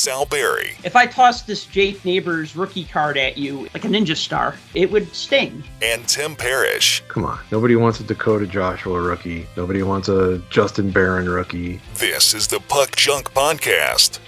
Sal Barry. If I tossed this Jake Neighbours rookie card at you like a ninja star, it would sting. And Tim Parish. Come on. Nobody wants a Dakota Joshua rookie. Nobody wants a Justin Barron rookie. This is the Puck Junk Podcast.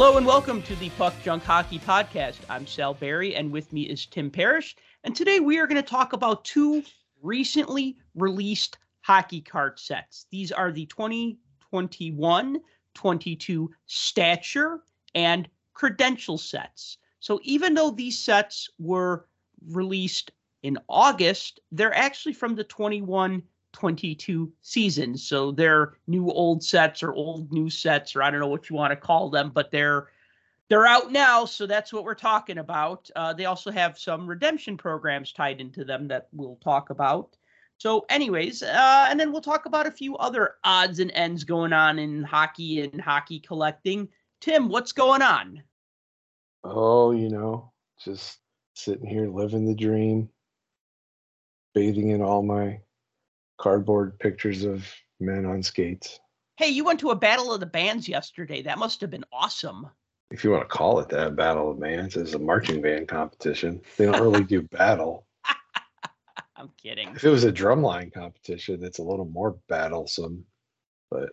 Hello and welcome to the Puck Junk Hockey Podcast. I'm Sal Barry, and with me is Tim Parish. And today we are going to talk about two recently released hockey card sets. These are the 2021 22 stature and credential sets. So even though these sets were released in August, they're actually from the 21 22 seasons. So they're new old sets or old new sets, or I don't know what you want to call them, but they're they're out now. So that's what we're talking about. Uh, they also have some redemption programs tied into them that we'll talk about. So, anyways, uh, and then we'll talk about a few other odds and ends going on in hockey and hockey collecting. Tim, what's going on? Oh, you know, just sitting here living the dream, bathing in all my cardboard pictures of men on skates. Hey, you went to a battle of the bands yesterday. That must have been awesome. If you want to call it that, battle of bands is a marching band competition. They don't really do battle. I'm kidding. If it was a drumline competition, it's a little more battlesome. But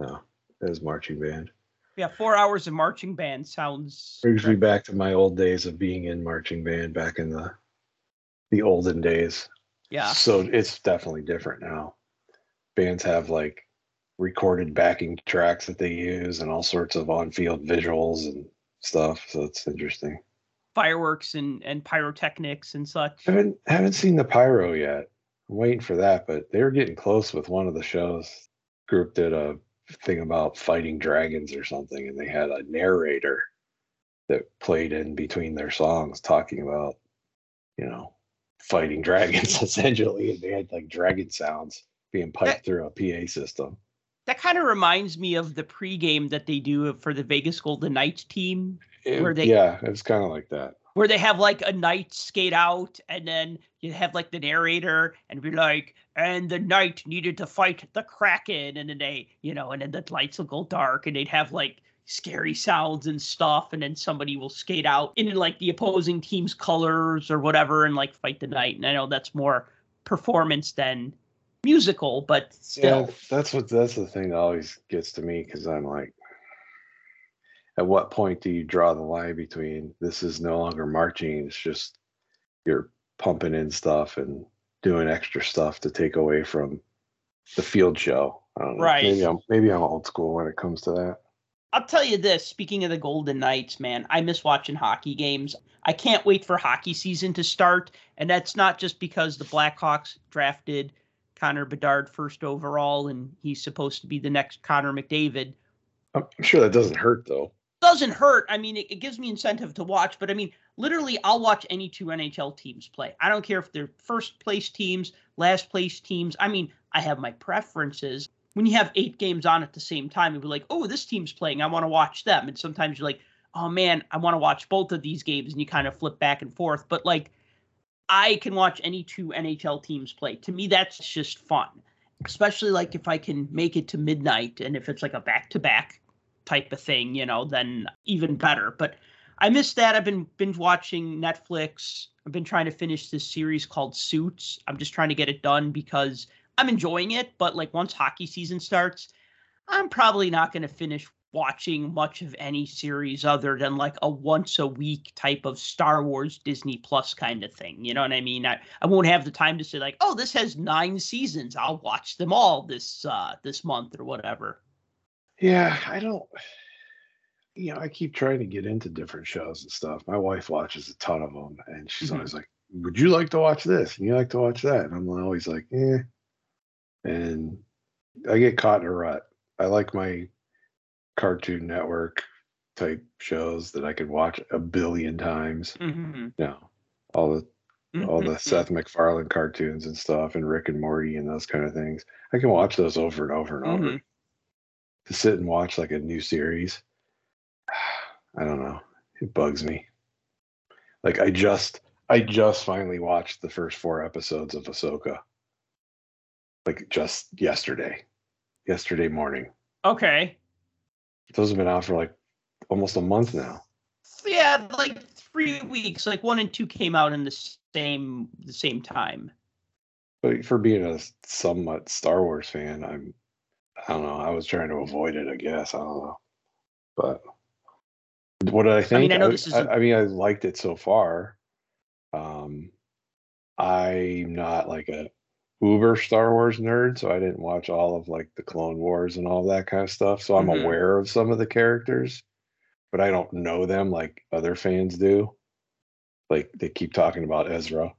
no, it was marching band. Yeah, four hours of marching band sounds. Brings me back to my old days of being in marching band back in the the olden days. Yeah. So it's definitely different now. Bands have like recorded backing tracks that they use and all sorts of on-field visuals and stuff. So it's interesting. Fireworks and and pyrotechnics and such. I haven't haven't seen the pyro yet. I'm waiting for that, but they were getting close with one of the shows. Group did a thing about fighting dragons or something, and they had a narrator that played in between their songs talking about, you know, fighting dragons essentially, and they had like dragon sounds being piped that, through a PA system. That kind of reminds me of the pregame that they do for the Vegas Golden Knights team, it, where they yeah, it's kind of like that. Where they have like a knight skate out, and then you have like the narrator and be like, and the knight needed to fight the kraken, and then they, you know, and then the lights will go dark, and they'd have like scary sounds and stuff and then somebody will skate out in like the opposing team's colors or whatever and like fight the knight. And i know that's more performance than musical but still. Yeah, that's what that's the thing that always gets to me because i'm like at what point do you draw the line between this is no longer marching it's just you're pumping in stuff and doing extra stuff to take away from the field show? I don't know. right. Maybe i'm maybe i'm old school when it comes to that I'll tell you this, speaking of the Golden Knights, man, I miss watching hockey games. I can't wait for hockey season to start. And that's not just because the Blackhawks drafted Connor Bedard first overall and he's supposed to be the next Connor McDavid. I'm sure that doesn't hurt though. Doesn't hurt. I mean, it, it gives me incentive to watch, but I mean, literally, I'll watch any two NHL teams play. I don't care if they're first place teams, last place teams. I mean, I have my preferences when you have eight games on at the same time, you'll be like, oh, this team's playing. I want to watch them. And sometimes you're like, oh man, I want to watch both of these games. And you kind of flip back and forth. But like, I can watch any two NHL teams play. To me, that's just fun. Especially like if I can make it to midnight and if it's like a back to back type of thing, you know, then even better. But I missed that. I've been binge watching Netflix. I've been trying to finish this series called Suits. I'm just trying to get it done because I'm enjoying it, but like once hockey season starts, I'm probably not going to finish watching much of any series other than like a once a week type of Star Wars Disney Plus kind of thing. You know what I mean? I, I won't have the time to say like, oh, this has nine seasons. I'll watch them all this uh this month or whatever. Yeah, I don't you know, I keep trying to get into different shows and stuff. My wife watches a ton of them and she's mm-hmm. always like, Would you like to watch this? And you like to watch that? And I'm always like, eh, and I get caught in a rut. I like my Cartoon Network type shows that I could watch a billion times. Mm-hmm. No, all the mm-hmm. all the Seth MacFarlane cartoons and stuff, and Rick and Morty and those kind of things. I can watch those over and over and mm-hmm. over. To sit and watch like a new series, I don't know. It bugs me. Like I just I just finally watched the first four episodes of Ahsoka. Like just yesterday. Yesterday morning. Okay. Those have been out for like almost a month now. Yeah, like three weeks. Like one and two came out in the same the same time. But for being a somewhat Star Wars fan, I'm I don't know. I was trying to avoid it, I guess. I don't know. But what did I think? mean, I know this is I, I mean, I liked it so far. Um, I'm not like a uber Star Wars nerd, so I didn't watch all of like the Clone Wars and all that kind of stuff. So I'm Mhm. aware of some of the characters, but I don't know them like other fans do. Like they keep talking about Ezra.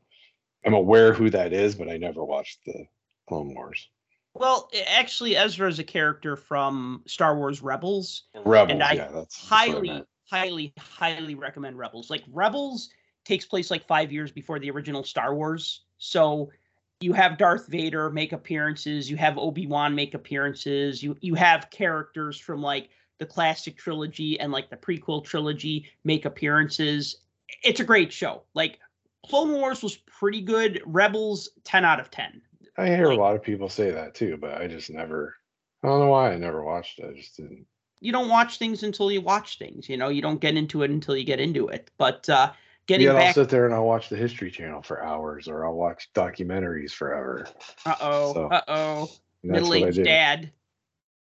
I'm aware who that is, but I never watched the Clone Wars. Well, actually, Ezra is a character from Star Wars Rebels. Rebels, I yeah, that's that's what I highly, highly, highly recommend Rebels. Like Rebels takes place like five years before the original Star Wars, so you have Darth Vader make appearances, you have Obi Wan make appearances, you you have characters from like the classic trilogy and like the prequel trilogy make appearances. It's a great show. Like Clone Wars was pretty good. Rebels, ten out of ten. I hear like- a lot of people say that too, but I just never. I don't know why I never watched it. I just didn't. you don't watch things until you watch things. You know, you don't get into it until you get into it. But uh getting Yet I'll sit there and I'll watch the History Channel for hours, or I'll watch documentaries forever. uh oh, so, uh oh, Middle aged dad.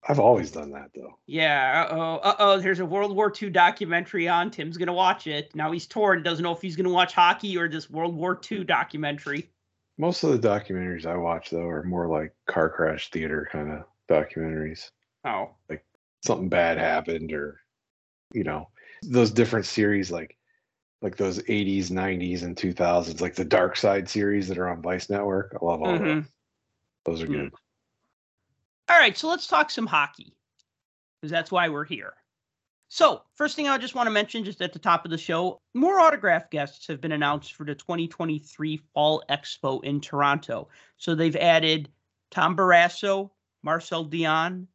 I've always done that though. Yeah, uh oh, uh oh. There's a World War II documentary on. Tim's gonna watch it. Now he's torn. Doesn't know if he's gonna watch hockey or this World War II documentary. Most of the documentaries I watch though are more like car crash theater kind of documentaries. Oh, Like Something bad happened, or you know, those different series like like those 80s, 90s, and 2000s, like the Dark Side series that are on Vice Network. I love all Mhm. those. Those are good. All right, so let's talk some hockey because that's why we're here. So, first thing I just want to mention, just at the top of the show, more autograph guests have been announced for the 2023 Fall Expo in Toronto. So, they've added Tom Barrasso, Marcel Dionne,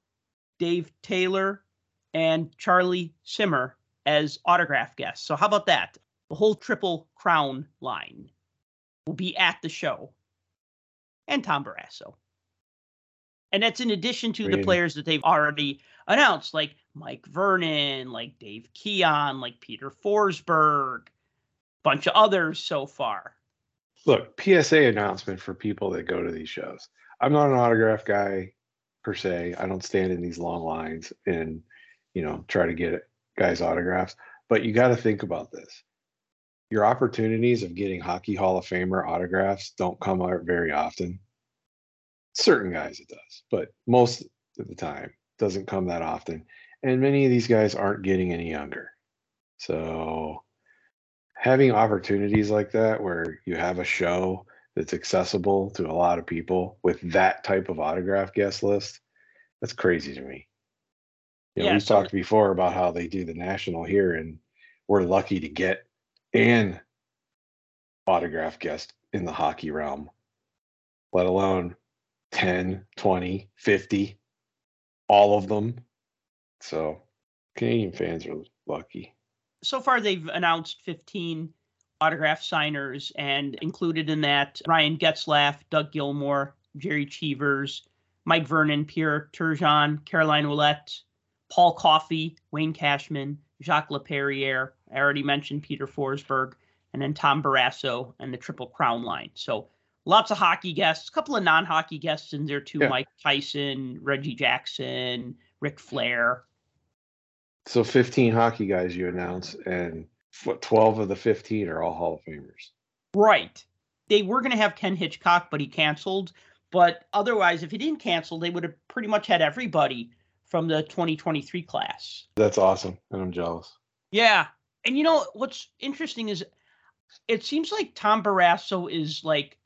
Dave Taylor, and Charlie Simmer as autograph guests. So, how about that? The whole Triple Crown line will be at the show, and Tom Barrasso. And that's in addition to the players that they've already announced, like Mike Vernon, like Dave Keon, like Peter Forsberg, bunch of others so far. Look, PSA announcement for people that go to these shows. I'm not an autograph guy per se. I don't stand in these long lines and, you know, try to get guys autographs. But you got to think about this. Your opportunities of getting Hockey Hall of Famer autographs don't come out very often. Certain guys it does, but most of the time doesn't come that often. And many of these guys aren't getting any younger. So having opportunities like that where you have a show that's accessible to a lot of people with that type of autograph guest list, that's crazy to me. You know, Yeah, we've so- talked before about how they do the national here, and we're lucky to get an autograph guest in the hockey realm, let alone 10, 20, 50, all of them. So Canadian fans are lucky. So far, they've announced 15 autograph signers, and included in that Ryan Getzlaf, Doug Gilmour, Jerry Cheevers, Mike Vernon, Pierre Turgeon, Caroline Ouellette, Paul Coffey, Wayne Cashman, Jacques Laperriere. I already mentioned Peter Forsberg, and then Tom Barrasso and the Triple Crown line. So lots of hockey guests, a couple of non-hockey guests in there too. Yeah. Mike Tyson, Reggie Jackson, Ric Flair. So 15 hockey guys you announce, and what 12 of the 15 are all Hall of Famers. Right. They were going to have Ken Hitchcock, but he canceled. But otherwise, if he didn't cancel, they would have pretty much had everybody from the 2023 class. That's awesome, and I'm jealous. Yeah. And you know what's interesting is it seems like Tom Barrasso is like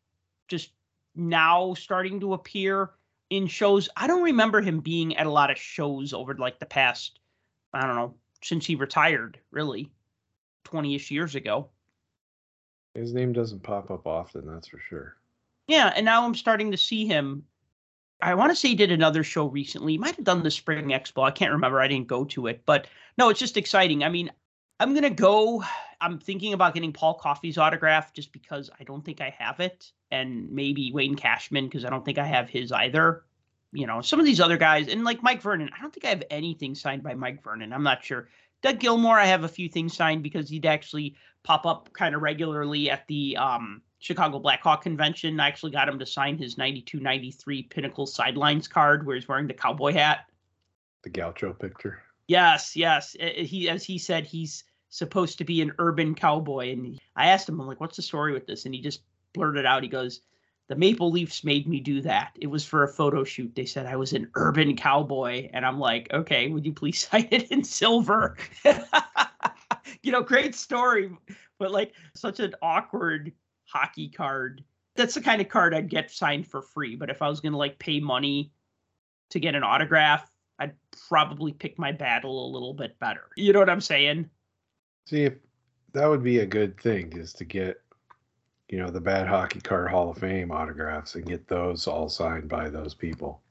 just now starting to appear in shows. I don't remember him being at a lot of shows over like the past, I don't know, since he retired, really, 20 ish years ago. His name doesn't pop up often, that's for sure. Yeah, and now I'm starting to see him. I want to say he did another show recently. He might have done the Spring Expo. I can't remember. I didn't go to it, but no, it's just exciting. I mean, I'm gonna go. I'm thinking about getting Paul Coffey's autograph just because I don't think I have it, and maybe Wayne Cashman because I don't think I have his either. You know, some of these other guys, and like Mike Vernon, I don't think I have anything signed by Mike Vernon. I'm not sure. Doug Gilmour, I have a few things signed because he'd actually pop up kind of regularly at the um, Chicago Blackhawk convention. I actually got him to sign his 92 93 Pinnacle Sidelines card where he's wearing the cowboy hat. The Gaucho picture. Yes, yes. He, as he said, he's supposed to be an urban cowboy. And I asked him, I'm like, what's the story with this? And he just blurted out, he goes, the Maple Leafs made me do that. It was for a photo shoot. They said I was an urban cowboy. And I'm like, okay, would you please sign it in silver? you know, great story, but like such an awkward hockey card. That's the kind of card I'd get signed for free. But if I was going to like pay money to get an autograph, I'd probably pick my battle a little bit better. You know what I'm saying? See, if that would be a good thing is to get, you know, the Bad Hockey Card Hall of Fame autographs and get those all signed by those people.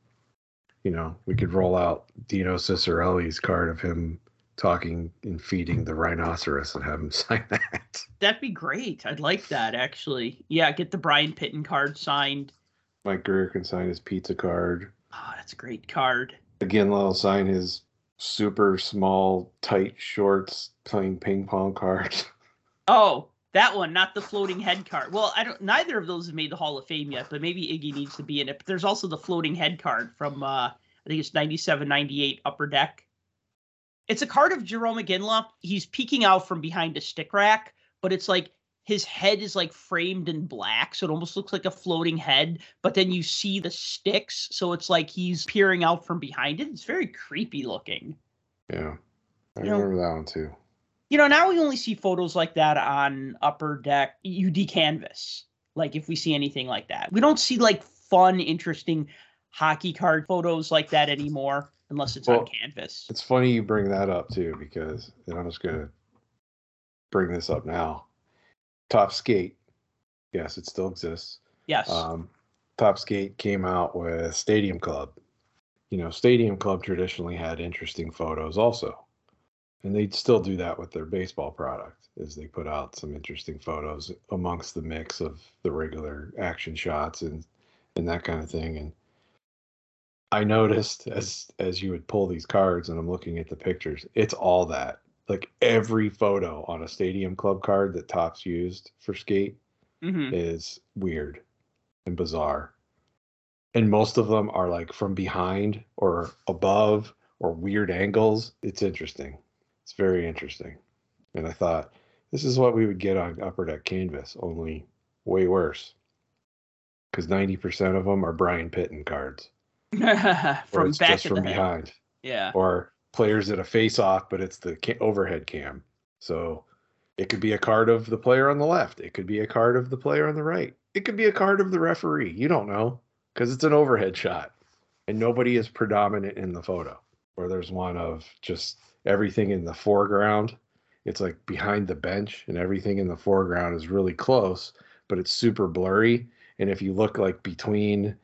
You know, we could roll out Dino Ciccarelli's card of him talking and feeding the rhinoceros and have him sign that. That'd be great. I'd like that actually. Yeah, get the Brian Pitton card signed. Mike Grier can sign his pizza card. Oh, that's a great card. Again, I'll sign his super small, tight shorts playing ping pong cards. Oh, that one, not the floating head card. Well, I don't. Neither of those have made the Hall of Fame yet, but maybe Iggy needs to be in it. But there's also the floating head card from uh, I think it's 97, 98 Upper Deck. It's a card of Jarome Iginla. He's peeking out from behind a stick rack, but it's like his head is like framed in black, so it almost looks like a floating head. But then you see the sticks, so it's like he's peering out from behind it. It's very creepy looking. Yeah, I You know- remember that one too. You know, now we only see photos like that on Upper Deck UD Canvas. Like if we see anything like that, we don't see like fun, interesting hockey card photos like that anymore, unless it's on Canvas. It's funny you bring that up too, because and I'm just gonna bring this up now. Topps Skate, yes, it still exists. Yes. Um, Topps Skate came out with Stadium Club. You know, Stadium Club traditionally had interesting photos also, and they still do that with their baseball product. Is they put out some interesting photos amongst the mix of the regular action shots and and that kind of thing. And I noticed as as you would pull these cards, and I'm looking at the pictures, it's all that. Like every photo on a Stadium Club card that Topps used for skate hmm is weird and bizarre. And most of them are like from behind or above or weird angles. It's interesting. It's very interesting. And I thought this is what we would get on Upper Deck Canvas, only way worse. Because 90% of them are Brian Pitton cards. from back just from the head. behind. Yeah. Or players at a face off, but it's the ca- overhead cam. So it could be a card of the player on the left. It could be a card of the player on the right. It could be a card of the referee. You don't know because it's an overhead shot and nobody is predominant in the photo. Or there's one of just everything in the foreground. It's like behind the bench and everything in the foreground is really close, but it's super blurry. And if you look like between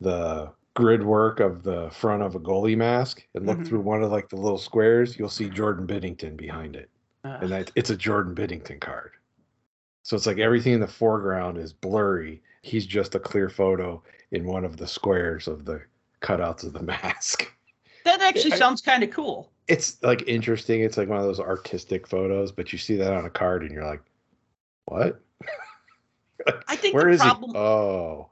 the grid work of the front of a goalie mask and look Mhm. through one of like the little squares, you'll see Jordan Binnington behind it. Uh, And that it's a Jordan Binnington card. So it's like everything in the foreground is blurry. He's just a clear photo in one of the squares of the cutouts of the mask. that actually I- sounds kind of cool. It's like interesting. It's like one of those artistic photos, but you see that on a card and you're like, what? I think Where the is problem he? Oh,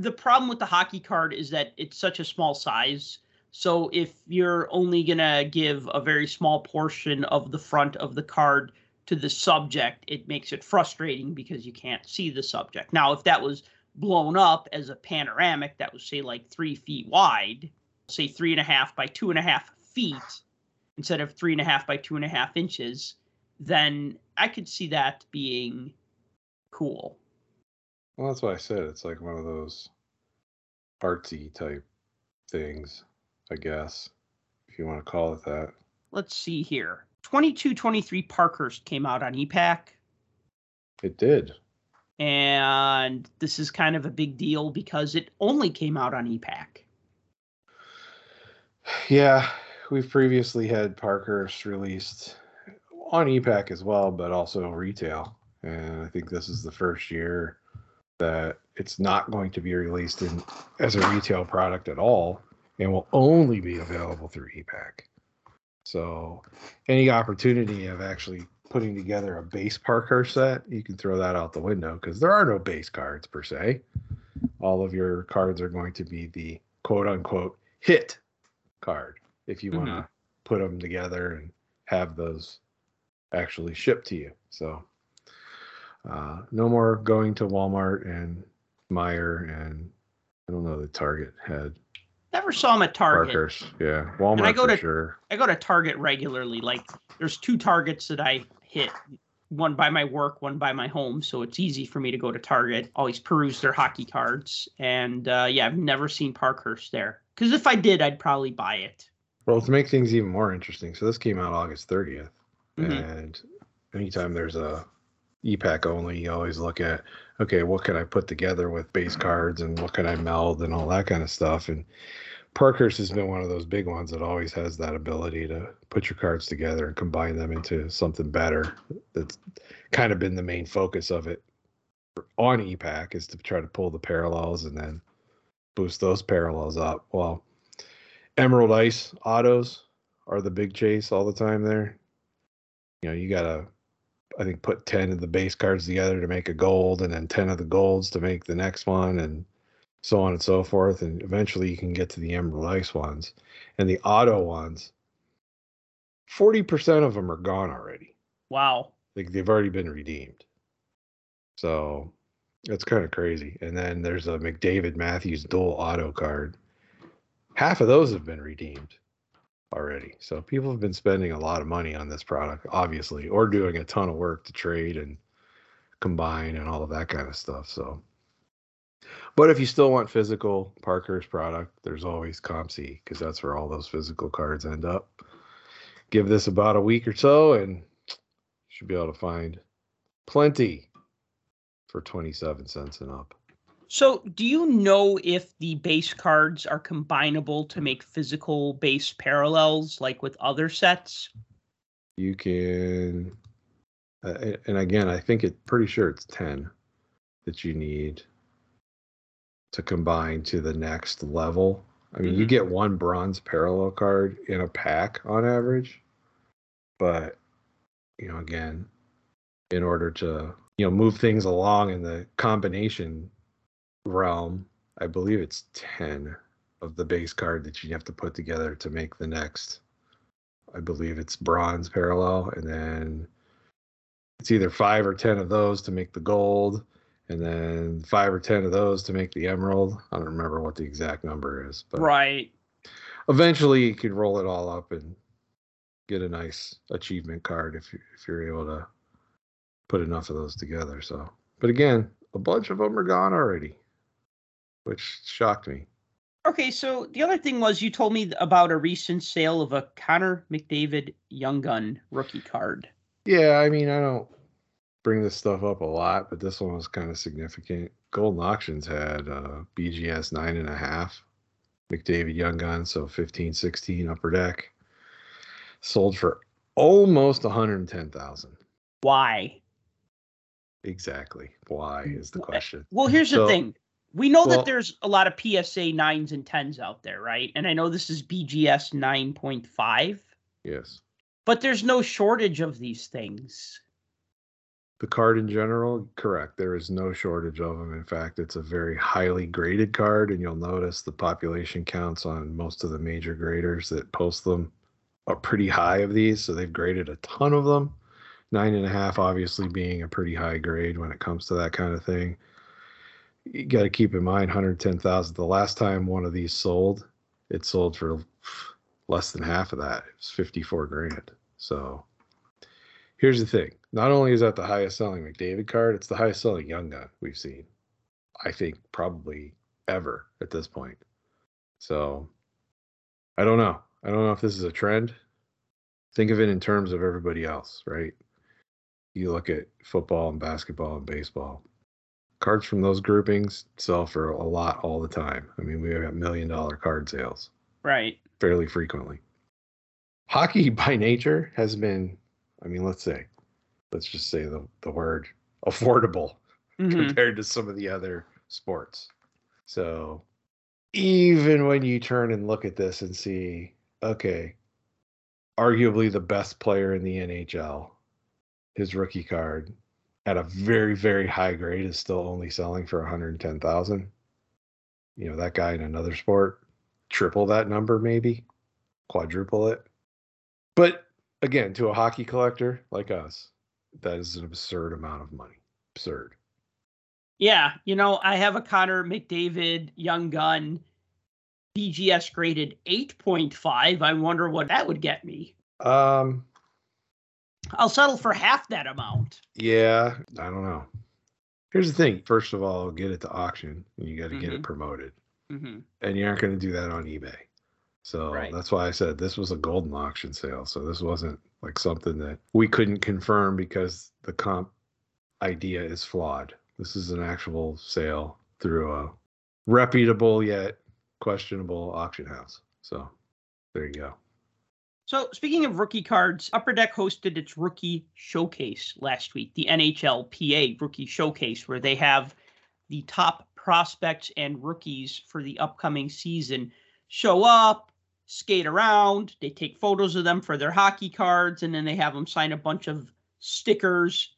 the problem with the hockey card is that it's such a small size. So if you're only gonna give a very small portion of the front of the card to the subject, it makes it frustrating because you can't see the subject. Now, if that was blown up as a panoramic that was say like three feet wide, say three and a half by two and a half feet instead of three and a half by two and a half inches, then I could see that being cool. Well, that's what I said. It's like one of those artsy type things, I guess, if you want to call it that. let's see here. 2223 Parkhurst came out on e-Pack, It did. and this is kind of a big deal because it only came out on e-Pack. Yeah, we've previously had Parkhurst released on e-Pack as well, but also retail. And I think this is the first year that it's not going to be released in as a retail product at all and will only be available through e-Pack. So any opportunity of actually putting together a base Parkhurst set, you can throw that out the window because there are no base cards per se. All of your cards are going to be the quote unquote hit card if you want to mm-hmm. put them together and have those actually shipped to you. So uh, no more going to Walmart and Meijer and I don't know the Target had Never saw them at Target. Parkhurst. Yeah, Walmart I go to- sure. I go to Target regularly. Like there's two Targets that I hit. One by my work, one by my home, so it's easy for me to go to Target. Always peruse their hockey cards, and uh, yeah, I've never seen Parkhurst there. Because if I did, I'd probably buy it. Well, to make things even more interesting, so this came out August 30th, Mhm. and anytime there's a e-Pack only, you always look at okay, what can I put together with base cards and what can I meld and all that kind of stuff. And Parkhurst has been one of those big ones that always has that ability to put your cards together and combine them into something better. That's kind of been the main focus of it on e-Pack is to try to pull the parallels and then boost those parallels up. Well, Emerald Ice autos are the big chase all the time there. You know, you gotta I think put 10 of the base cards together to make a gold and then 10 of the golds to make the next one and so on and so forth. And eventually you can get to the Emerald Ice ones. And the auto ones, 40% of them are gone already. Wow. Like they've already been redeemed. So it's kind of crazy. And then there's a McDavid Matthews dual auto card. Half of those have been redeemed already. So people have been spending a lot of money on this product, obviously, or doing a ton of work to trade and combine and all of that kind of stuff. So, but if you still want physical Parkhurst product, there's always COMC because that's where all those physical cards end up. Give this about a week or so, and you should be able to find plenty for 27 cents and up. So, do you know if the base cards are combinable to make physical base parallels like with other sets? You can, uh, and again, I think it pretty sure it's 10 that you need to combine to the next level. I mean, you Mhm. get one bronze parallel card in a pack on average, but you know, again, in order to you know move things along in the combination realm, I believe it's 10 of the base card that you have to put together to make the next. I believe it's bronze parallel, and then it's either five or 10 of those to make the gold, and then five or 10 of those to make the emerald. I don't remember what the exact number is, but Right. eventually you can roll it all up and get a nice achievement card if you if you're able to put enough of those together. So, but again, a bunch of them are gone already, which shocked me. Okay, so the other thing was you told me about a recent sale of a Connor McDavid Young Gun rookie card. Yeah, I mean, I don't bring this stuff up a lot, but this one was kind of significant. Goldin Auctions had uh, BGS nine and a half, McDavid Young Gun, so 15, 16 upper deck, sold for almost 110,000. Why? Exactly. Why is the question? Well, here's the thing. We know well- that there's a lot of PSA 9s and 10s out there, right? And I know this is BGS 9.5, Yes. but there's no shortage of these things. The card in general, correct. There is no shortage of them. In fact, it's a very highly graded card, and you'll notice the population counts on most of the major graders that post them are pretty high of these. So they've graded a ton of them. Nine and a half, obviously, being a pretty high grade when it comes to that kind of thing. You got to keep in mind 110,000. The last time one of these sold, it sold for less than half of that. It was 54 grand. So here's the thing not only is that the highest selling McDavid card, it's the highest selling Young Gun we've seen. I think probably ever at this point. So I don't know. I don't know if this is a trend. Think of it in terms of everybody else, right? You look at football and basketball and baseball. Cards from those groupings sell for a lot all the time. I mean, we have million dollar card sales Right. fairly frequently. Hockey by nature has been I mean, let's say, let's just say the, the word affordable Mhm. compared to some of the other sports. So even when you turn and look at this and see, okay, arguably the best player in the NHL, his rookie card at a very, very high grade is still only selling for 110,000. You know, that guy in another sport, triple that number, maybe quadruple it. But again, to a hockey collector like us, that is an absurd amount of money. Absurd. Yeah, you know, I have a Connor McDavid Young Gun BGS graded 8.5. I wonder what that would get me. Um, I'll settle for half that amount. yeah, I don't know. Here's the thing. First of all, get it to auction and you got to get it Mhm. promoted. hmm And you aren't going to do that on eBay. So Right. that's why I said this was a Goldin auction sale. So this wasn't like something that we couldn't confirm because the comp idea is flawed. This is an actual sale through a reputable yet questionable auction house. So there you go. So, speaking of rookie cards, Upper Deck hosted its rookie showcase last week, the NHLPA rookie showcase, where they have the top prospects and rookies for the upcoming season show up, skate around. They take photos of them for their hockey cards, and then they have them sign a bunch of stickers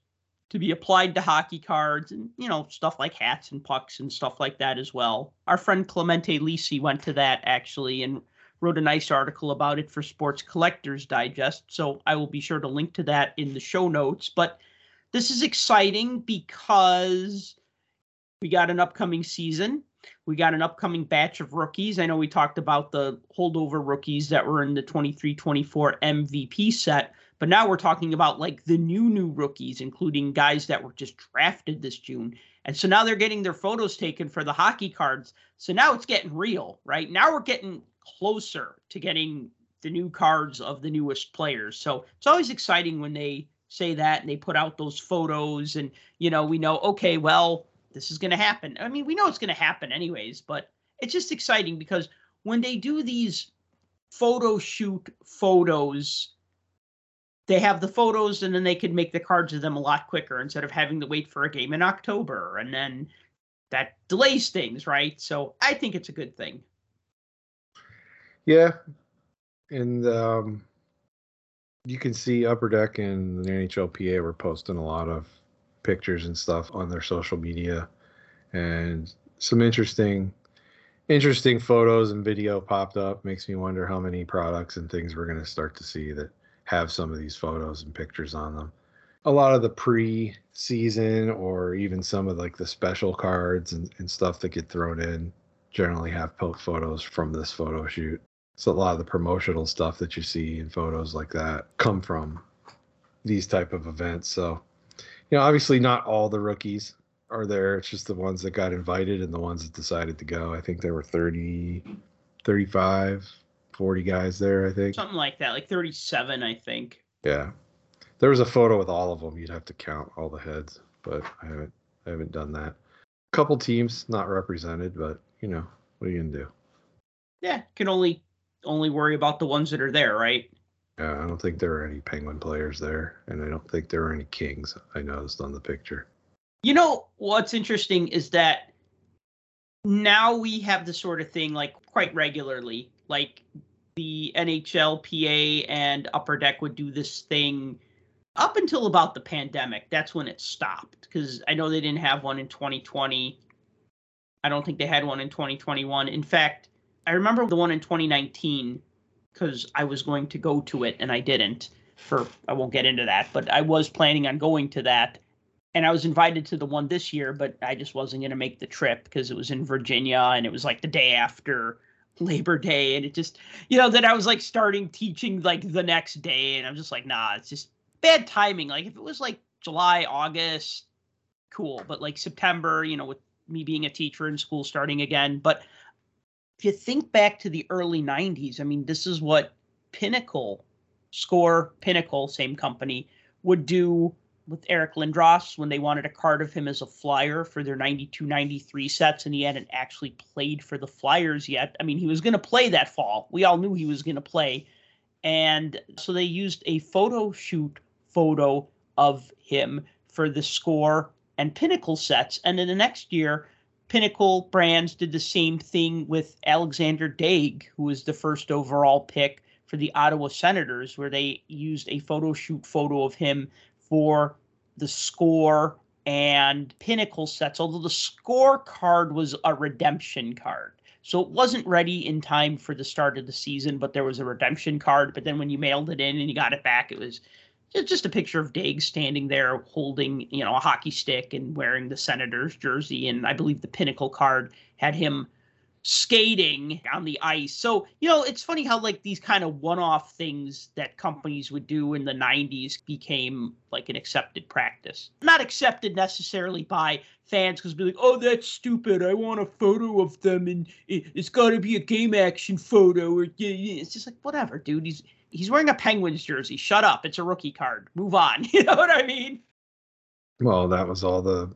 to be applied to hockey cards and, you know, stuff like hats and pucks and stuff like that as well. Our friend Clemente Lisi went to that actually and wrote a nice article about it for Sports Collectors Digest. So I will be sure to link to that in the show notes. But this is exciting because we got an upcoming season. We got an upcoming batch of rookies. I know we talked about the holdover rookies that were in the 23 24 MVP set, but now we're talking about like the new, new rookies, including guys that were just drafted this June. And so now they're getting their photos taken for the hockey cards. So now it's getting real, right? Now we're getting closer to getting the new cards of the newest players. So it's always exciting when they say that and they put out those photos and you know, we know okay, well, this is going to happen. I mean, we know it's going to happen anyways, but it's just exciting because when they do these photo shoot photos they have the photos and then they can make the cards of them a lot quicker instead of having to wait for a game in October and then that delays things, right? So I think it's a good thing. Yeah. And um, you can see Upper Deck and the NHLPA were posting a lot of pictures and stuff on their social media. And some interesting interesting photos and video popped up. Makes me wonder how many products and things we're going to start to see that have some of these photos and pictures on them. A lot of the pre-season or even some of like the special cards and, and stuff that get thrown in generally have photos from this photo shoot so a lot of the promotional stuff that you see in photos like that come from these type of events. So you know obviously not all the rookies are there. It's just the ones that got invited and the ones that decided to go. I think there were 30 35 40 guys there i think. Something like that, like 37, I think. yeah. There was a photo with all of them. You'd have to count all the heads but i haven't i haven't done that. A couple teams not represented but you know what are you gonna do? Yeah, can only only worry about the ones that are there, right? yeah i don't think there are any penguin players there and i don't think there are any kings i noticed on the picture You know what's interesting is that now we have the sort of thing like quite regularly, like the NHL, PA, and Upper Deck would do this thing up until about the pandemic. That's when it stopped because I know they didn't have one in 2020. I don't think they had one in 2021. In fact, I remember the one in 2019 because I was going to go to it and I didn't. For I won't get into that, but I was planning on going to that and I was invited to the one this year, but I just wasn't going to make the trip because it was in Virginia and it was like the day after Labor Day, and it just, you know, that I was like starting teaching like the next day, and I'm just like, nah, it's just bad timing. Like if it was like July, August, cool, but like September, you know, with me being a teacher in school starting again, but if you think back to the early 90s, I mean, this is what Pinnacle, Score, Pinnacle, same company, would do with Eric Lindros when they wanted a card of him as a flyer for their 92 93 sets, and he hadn't actually played for the Flyers yet. I mean, he was going to play that fall. We all knew he was going to play. And so they used a photo shoot photo of him for the score and pinnacle sets. And then the next year, Pinnacle Brands did the same thing with Alexander Daigle, who was the first overall pick for the Ottawa Senators, where they used a photo shoot photo of him for the score and pinnacle sets, although the score card was a redemption card. So it wasn't ready in time for the start of the season, but there was a redemption card. But then when you mailed it in and you got it back, it was just a picture of Daigle standing there holding, you know, a hockey stick and wearing the Senators jersey. And I believe the pinnacle card had him skating on the ice. So, you know, it's funny how like these kind of one-off things that companies would do in the 90s became like an accepted practice. Not accepted necessarily by fans because be like, "Oh, that's stupid. I want a photo of them and it's got to be a game action photo." Or it's just like, "Whatever, dude. He's he's wearing a Penguins jersey. Shut up. It's a rookie card. Move on." You know what I mean? Well, that was all the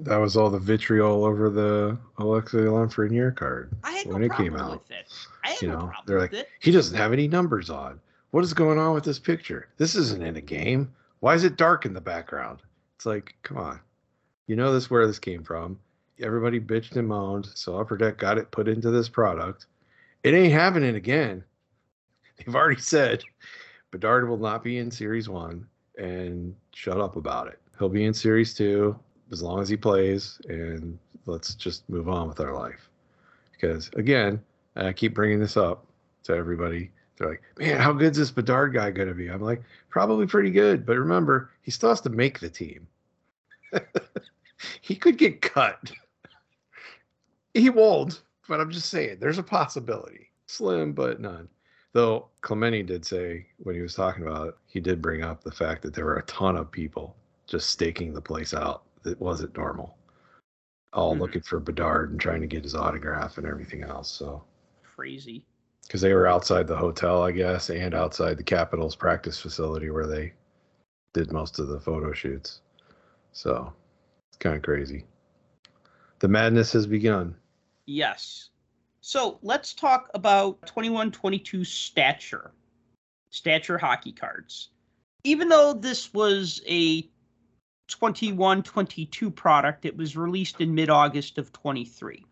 that was all the vitriol over the Alexis Lafreniere card when no it came out. It. you know, they're like, he doesn't have any numbers on. What is going on with this picture? This isn't in a game. Why is it dark in the background? It's like, come on. You know this where this came from. Everybody bitched and moaned. So Upper Deck got it put into this product. It ain't happening again. They've already said Bedard will not be in Series One and shut up about it. He'll be in Series Two as long as he plays, and let's just move on with our life. Because again, I keep bringing this up to everybody. They're like, "Man, how good's this Bedard guy going to be?" I'm like, "Probably pretty good, but remember, he still has to make the team. he could get cut. he won't, but I'm just saying, there's a possibility. Slim, but none." Though Clemente did say when he was talking about it, he did bring up the fact that there were a ton of people just staking the place out that wasn't normal. All mm-hmm. looking for Bedard and trying to get his autograph and everything else. So crazy. Because they were outside the hotel, I guess, and outside the Capitals practice facility where they did most of the photo shoots. So it's kind of crazy. The madness has begun. Yes. So let's talk about 21 22 stature, stature hockey cards. Even though this was a 21 22 product. It was released in mid August of 23.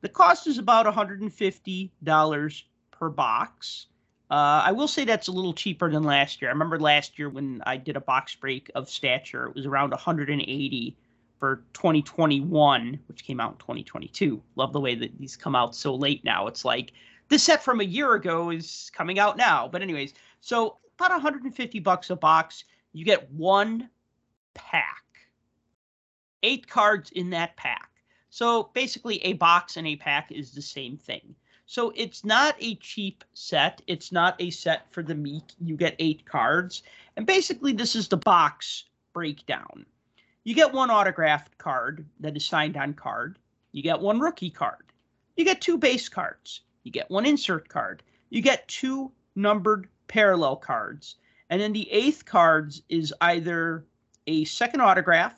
The cost is about $150 per box. Uh, I will say that's a little cheaper than last year. I remember last year when I did a box break of Stature, it was around 180 for 2021, which came out in 2022. Love the way that these come out so late now. It's like this set from a year ago is coming out now. But anyways, so about 150 bucks a box. You get one pack. Eight cards in that pack. So basically, a box and a pack is the same thing. So it's not a cheap set. It's not a set for the meek. You get eight cards. And basically, this is the box breakdown. You get one autographed card that is signed on card. You get one rookie card. You get two base cards. You get one insert card. You get two numbered parallel cards. And then the eighth cards is either a second autograph,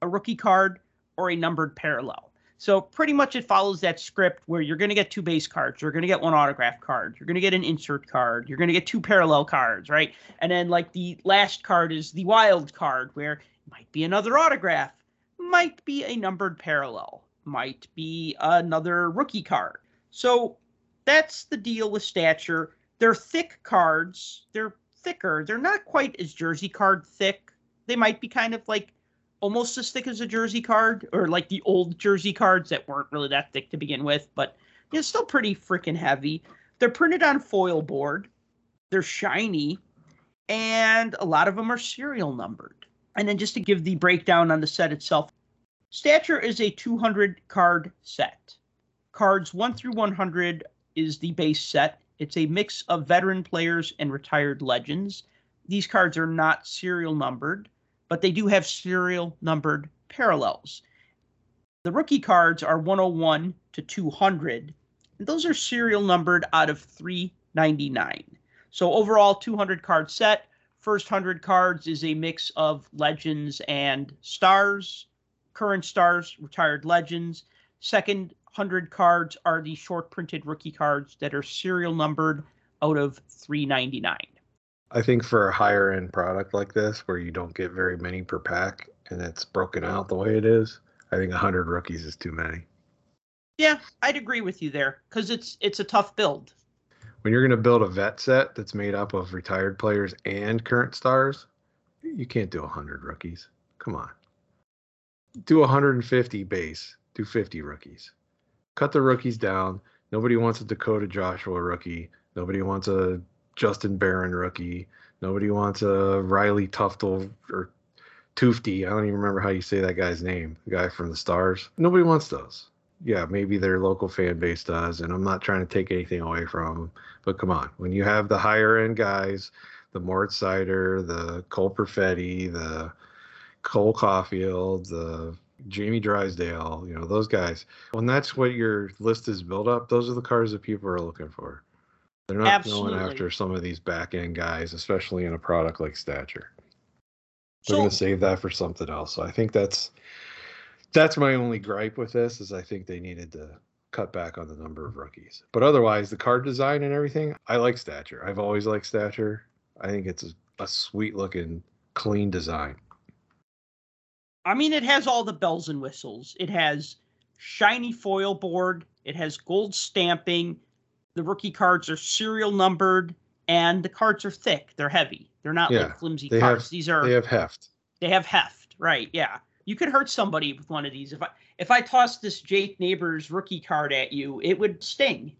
a rookie card, or a numbered parallel. So pretty much it follows that script where you're going to get two base cards, you're going to get one autograph card, you're going to get an insert card, you're going to get two parallel cards, right? And then like the last card is the wild card where might be another autograph, might be a numbered parallel, might be another rookie card. So that's the deal with stature. They're thick cards. They're thicker. They're not quite as jersey card thick they might be kind of like almost as thick as a jersey card or like the old jersey cards that weren't really that thick to begin with, but know, still pretty freaking heavy. They're printed on foil board. They're shiny, and a lot of them are serial numbered. And then just to give the breakdown on the set itself, Stature is a 200 card set. Cards 1 through 100 is the base set. It's a mix of veteran players and retired legends. These cards are not serial numbered but they do have serial numbered parallels. The rookie cards are 101 to 200, and those are serial numbered out of 399. So overall 200 card set. First 100 cards is a mix of legends and stars, current stars, retired legends. Second 100 cards are the short printed rookie cards that are serial numbered out of 399. I think for a higher end product like this, where you don't get very many per pack and it's broken out the way it is, I think 100 rookies is too many. Yeah, I'd agree with you there because it's it's a tough build. When you're going to build a vet set that's made up of retired players and current stars, you can't do 100 rookies. Come on. Do 150 base, do 50 rookies. Cut the rookies down. Nobody wants a Dakota Joshua rookie. Nobody wants a Justin Barron rookie. Nobody wants a Riley Tuftle or Tufty. I don't even remember how you say that guy's name, the guy from the Stars. Nobody wants those. Yeah, maybe their local fan base does, and I'm not trying to take anything away from them. But come on, when you have the higher end guys, the Mort Seider, the Cole Perfetti, the Cole Caufield, the Jamie Drysdale, you know, those guys. When that's what your list is built up, those are the cars that people are looking for. They're not Absolutely. going after some of these back end guys, especially in a product like Stature. They're So going to save that for something else. So I think that's that's my only gripe with this is I think they needed to cut back on the number of rookies. But otherwise, the card design and everything, I like Stature. I've always liked Stature. I think it's a, a sweet looking, clean design. I mean, it has all the bells and whistles. It has shiny foil board. It has gold stamping. The rookie cards are serial numbered, and the cards are thick. They're heavy. They're not Yeah, like flimsy cards. have- These are They have heft. they have heft. Right? Yeah. You could hurt somebody with one of these. If I if I tossed this Jake Neighbours rookie card at you, it would sting.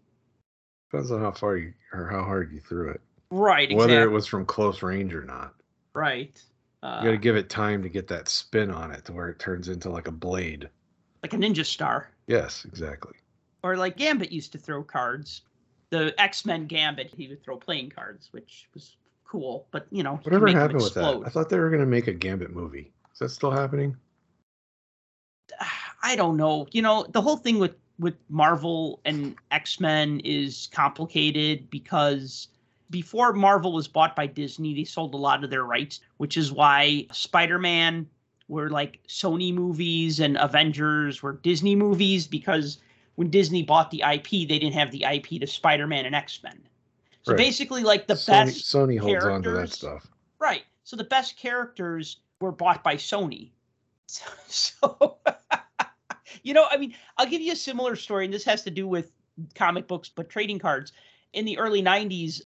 Depends on how far you or how hard you threw it. Right. Whether exactly. it was from close range or not. right. Uh, You got to give it time to get that spin on it to where it turns into like a blade. like a ninja star. Yes, exactly. or like Gambit used to throw cards. The X Men Gambit, he would throw playing cards, which was cool. But you know, Whatever happened with that? I thought they were going to make a Gambit movie. Is that still happening? I don't know. You know, the whole thing with with Marvel and X Men is complicated because before Marvel was bought by Disney, they sold a lot of their rights, which is why Spider Man were like Sony movies and Avengers were Disney movies because when Disney bought the IP, they didn't have the IP to Spider Man and X Men. So Right. basically, like the Sony, best Sony holds on to that stuff. Right. So the best characters were bought by Sony. So, so you know, I mean, I'll give you a similar story, and this has to do with comic books, but trading cards. In the early 90s,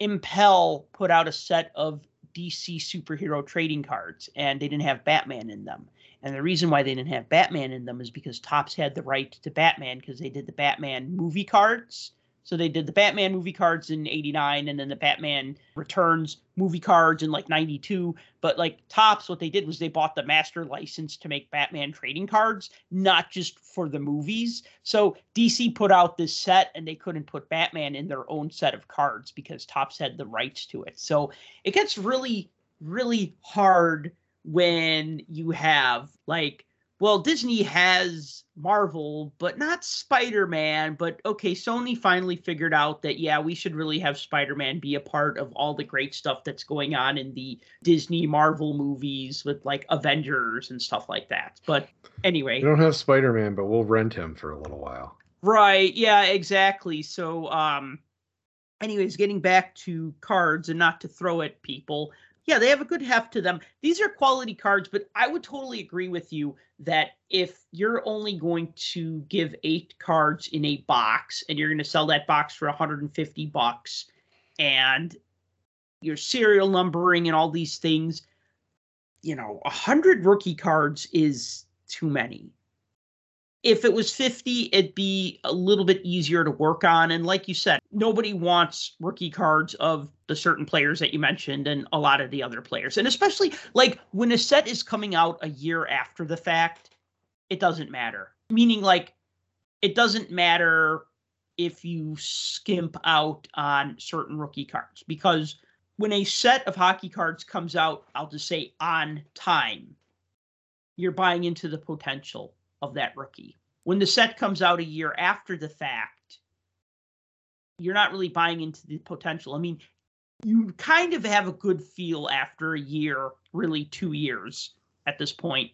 Impel put out a set of DC superhero trading cards, and they didn't have Batman in them. And the reason why they didn't have Batman in them is because Topps had the right to Batman because they did the Batman movie cards. So they did the Batman movie cards in 89 and then the Batman Returns movie cards in like 92. But like Topps, what they did was they bought the master license to make Batman trading cards, not just for the movies. So DC put out this set and they couldn't put Batman in their own set of cards because Topps had the rights to it. So it gets really, really hard when you have like well, Disney has Marvel, but not Spider Man. But okay, Sony finally figured out that, yeah, we should really have Spider Man be a part of all the great stuff that's going on in the Disney Marvel movies with like Avengers and stuff like that. But anyway, We don't have Spider Man, but we'll rent him for a little while. Right. Yeah, exactly. So, um, anyways, getting back to cards and not to throw at people. Yeah, they have a good heft to them. These are quality cards, but I would totally agree with you that if you're only going to give eight cards in a box and you're going to sell that box for 150 bucks and your serial numbering and all these things, you know, 100 rookie cards is too many if it was 50 it'd be a little bit easier to work on and like you said nobody wants rookie cards of the certain players that you mentioned and a lot of the other players and especially like when a set is coming out a year after the fact it doesn't matter meaning like it doesn't matter if you skimp out on certain rookie cards because when a set of hockey cards comes out i'll just say on time you're buying into the potential of that rookie. When the set comes out a year after the fact, you're not really buying into the potential. I mean, you kind of have a good feel after a year, really two years at this point,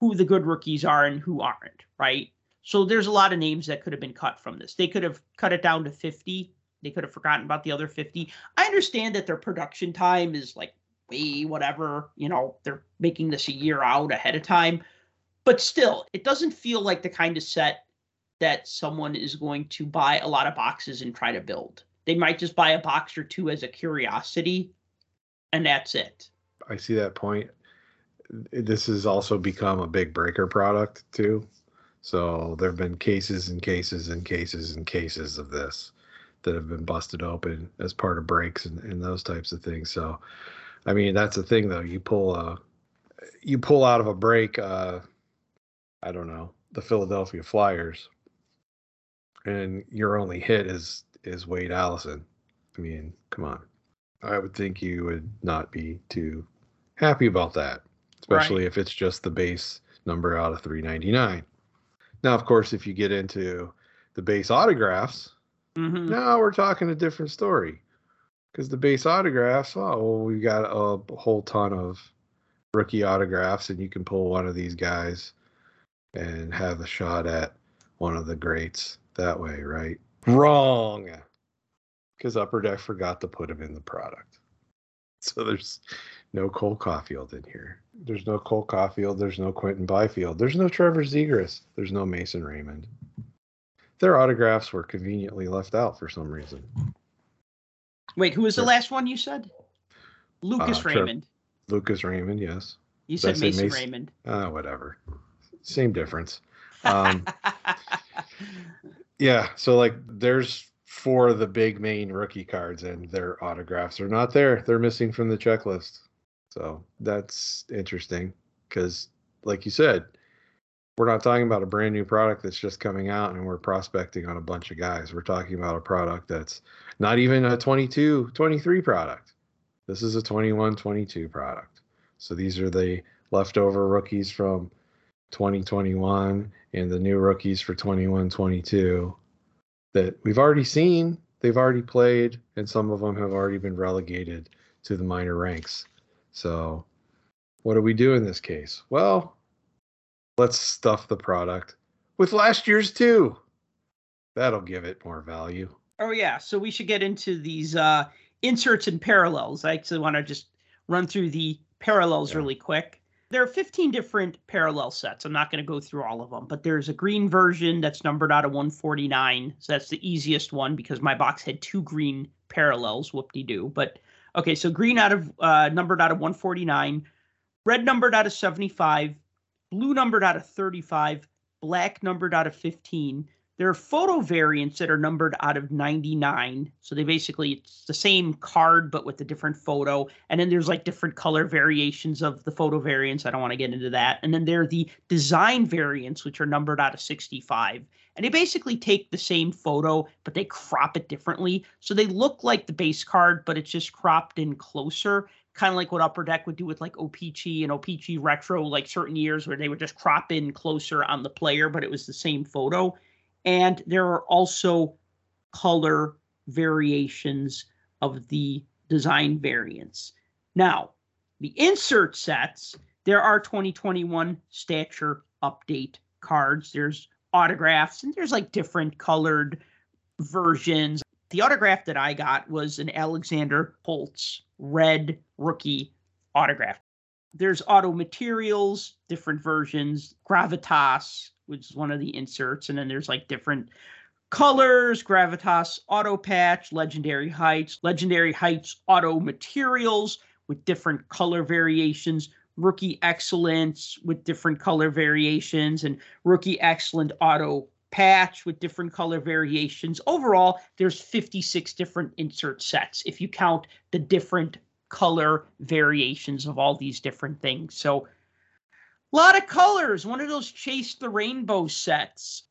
who the good rookies are and who aren't, right? So there's a lot of names that could have been cut from this. They could have cut it down to 50 they could have forgotten about the other 50. I understand that their production time is like way whatever, you know, they're making this a year out ahead of time. But still, it doesn't feel like the kind of set that someone is going to buy a lot of boxes and try to build. They might just buy a box or two as a curiosity, and that's it. I see that point. This has also become a big breaker product too. So there have been cases and cases and cases and cases of this that have been busted open as part of breaks and, and those types of things. So, I mean, that's the thing though. You pull a, you pull out of a break. Uh, I don't know the Philadelphia Flyers, and your only hit is is Wade Allison. I mean, come on. I would think you would not be too happy about that, especially right. if it's just the base number out of 399. Now, of course, if you get into the base autographs, mm-hmm. now we're talking a different story. Because the base autographs, oh, well, we've got a whole ton of rookie autographs, and you can pull one of these guys and have a shot at one of the greats that way, right? Wrong. Because Upper Deck forgot to put him in the product. So there's no Cole Caufield in here. There's no Cole Caufield. There's no Quinton Byfield. There's no Trevor Zegras. There's no Mason Raymond. Their autographs were conveniently left out for some reason. Wait, who was the last one you said? Lucas uh, Raymond. Lucas Raymond, yes. You said Mason, Mason, Raymond. Uh, whatever. Same difference. Um, yeah, so like there's four of the big main rookie cards, and their autographs are not there. They're missing from the checklist. So that's interesting because, like you said, we're not talking about a brand new product that's just coming out and we're prospecting on a bunch of guys. We're talking about a product that's not even a 22, 23 product. This is a 21, 22 product. So these are the leftover rookies from 2021 and the new rookies for 21, 22 that we've already seen. They've already played, and some of them have already been relegated to the minor ranks. So, what do we do in this case? Well, let's stuff the product with last year's too. That'll give it more value. Oh yeah, so we should get into these uh, inserts and parallels. I actually want to just run through the parallels yeah. really quick. There are 15 different parallel sets. I'm not going to go through all of them, but there's a green version that's numbered out of 149. So that's the easiest one because my box had two green parallels. Whoop de doo. But Okay, so green out of uh, numbered out of 149, red numbered out of 75, blue numbered out of 35, black numbered out of 15. There are photo variants that are numbered out of 99. So they basically it's the same card but with a different photo. And then there's like different color variations of the photo variants. I don't want to get into that. And then there are the design variants which are numbered out of 65. And they basically take the same photo, but they crop it differently. So they look like the base card, but it's just cropped in closer, kind of like what Upper Deck would do with like O-Pee-Chee and O-Pee-Chee Retro, like certain years where they would just crop in closer on the player, but it was the same photo. And there are also color variations of the design variants. Now, the insert sets, there are 2021 stature update cards. There's autographs, and there's like different colored versions. The autograph that I got was an Alexander Holtz red rookie autograph. There's auto materials, different versions, Gravitas, which is one of the inserts, and then there's like different colors, Gravitas auto patch, Legendary Heights, Legendary Heights auto materials with different color variations, rookie excellence with different color variations and rookie excellent auto patch with different color variations. Overall, there's 56 different insert sets if you count the different color variations of all these different things. So a lot of colors, one of those chase the rainbow sets.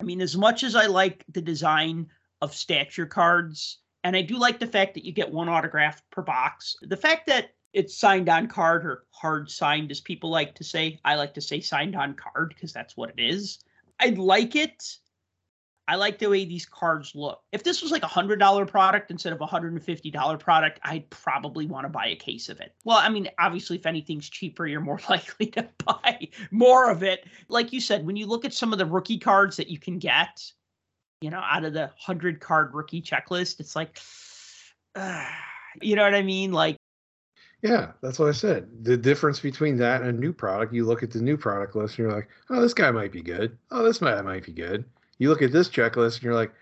I mean, as much as I like the design of stature cards, and I do like the fact that you get one autograph per box, the fact that it's signed on card or hard signed, as people like to say. I like to say signed on card because that's what it is. I like it. I like the way these cards look. If this was like a hundred dollar product instead of a hundred and fifty dollar product, I'd probably want to buy a case of it. Well, I mean, obviously, if anything's cheaper, you're more likely to buy more of it. Like you said, when you look at some of the rookie cards that you can get, you know, out of the 100 card rookie checklist, it's like, uh, you know what I mean? Like, Yeah, that's what I said. The difference between that and a new product, you look at the new product list and you're like, oh, this guy might be good. Oh, this might might be good. You look at this checklist and you're like,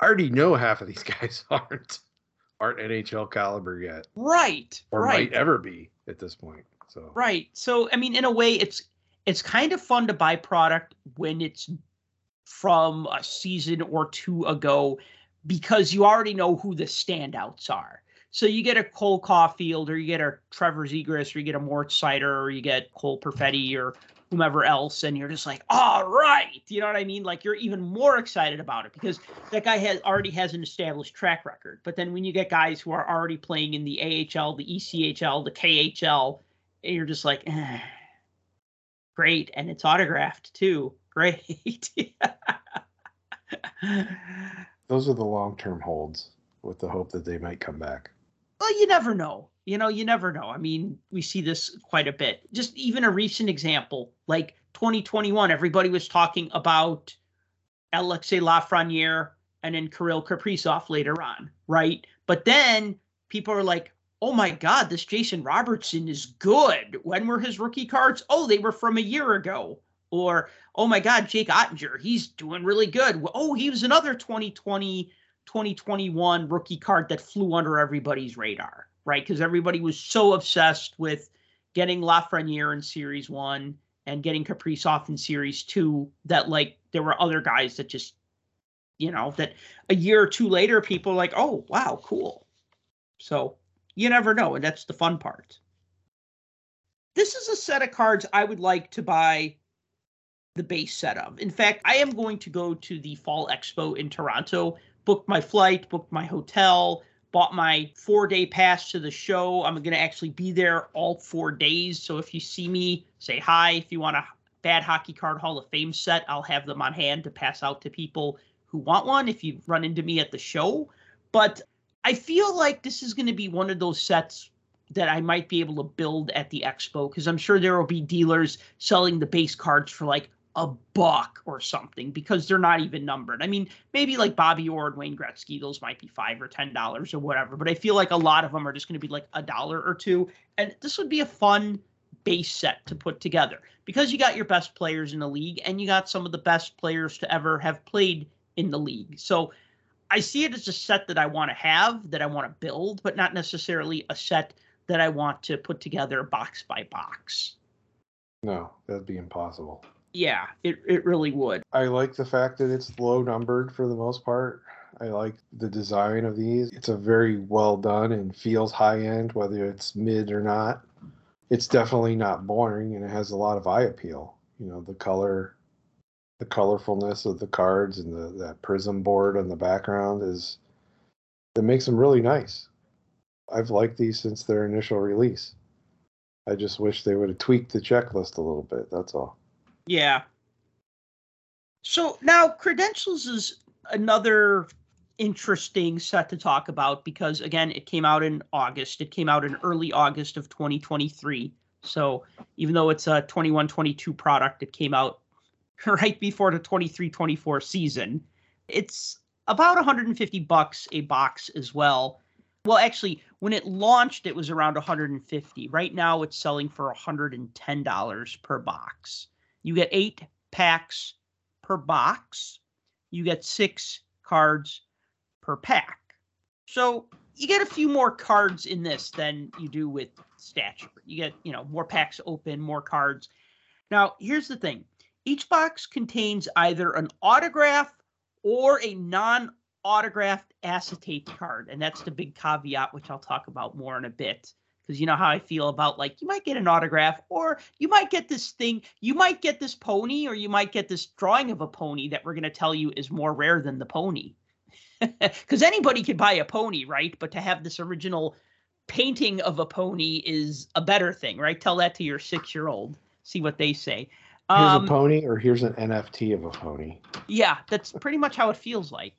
I already know half of these guys aren't aren't NHL caliber yet, right, or right. might ever be at this point. So Right. So I mean, in a way, it's it's kind of fun to buy product when it's from a season or two ago because you already know who the standouts are. So you get a Cole Caufield or you get a Trevor Zegras or you get a Mort Seider or you get Cole Perfetti or whomever else, and you're just like, all right, you know what I mean? Like you're even more excited about it because that guy has already has an established track record. But then when you get guys who are already playing in the AHL, the ECHL, the KHL, and you're just like, eh, great, and it's autographed too. Great. those are the long term holds with the hope that they might come back. Well, you never know. You know, you never know. I mean, we see this quite a bit. Just even a recent example, like 2021, everybody was talking about Alexei Lafreniere and then Kirill Kaprizov later on, right? But then people are like, oh my God, this Jason Robertson is good. When were his rookie cards? Oh, they were from a year ago. Or, oh my God, Jake Oettinger, he's doing really good. Oh, he was another 2020, 2021 rookie card that flew under everybody's radar, right? Because everybody was so obsessed with getting Lafreniere in Series 1 and getting Kaprizov in Series 2 that, like, there were other guys that just, you know, that a year or two later, people like, oh, wow, cool. So you never know. And that's the fun part. This is a set of cards I would like to buy the base set of. In fact, I am going to go to the Fall Expo in Toronto, booked my flight, booked my hotel, bought my four day pass to the show. I'm going to actually be there all four days. So if you see me, say hi. If you want a Bad Hockey Card Hall of Fame set, I'll have them on hand to pass out to people who want one if you run into me at the show. But I feel like this is going to be one of those sets that I might be able to build at the expo because I'm sure there will be dealers selling the base cards for like a buck or something because they're not even numbered. I mean, maybe like Bobby Orr and Wayne Gretzky, those might be five or ten dollars or whatever, but I feel like a lot of them are just going to be like a dollar or two. And this would be a fun base set to put together because you got your best players in the league and you got some of the best players to ever have played in the league. So I see it as a set that I want to have, that I want to build, but not necessarily a set that I want to put together box by box. No, that'd be impossible. Yeah, it, it really would. I like the fact that it's low numbered for the most part. I like the design of these. It's a very well done and feels high end, whether it's mid or not. It's definitely not boring and it has a lot of eye appeal. You know, the color, the colorfulness of the cards and the that prism board on the background is it makes them really nice. I've liked these since their initial release. I just wish they would have tweaked the checklist a little bit. That's all. Yeah. So now credentials is another interesting set to talk about because again it came out in August. It came out in early August of 2023. So even though it's a 21-22 product, it came out right before the 23-24 season. It's about 150 bucks a box as well. Well, actually, when it launched, it was around 150. Right now, it's selling for $110 per box. You get eight packs per box. You get six cards per pack. So you get a few more cards in this than you do with stature. You get, you know, more packs open, more cards. Now, here's the thing. Each box contains either an autograph or a non autographed acetate card. And that's the big caveat, which I'll talk about more in a bit. Because you know how I feel about like you might get an autograph, or you might get this thing, you might get this pony, or you might get this drawing of a pony that we're going to tell you is more rare than the pony. Because anybody could buy a pony, right? But to have this original painting of a pony is a better thing, right? Tell that to your six year old, see what they say. Here's Um, a pony, or here's an NFT of a pony. yeah, that's pretty much how it feels like.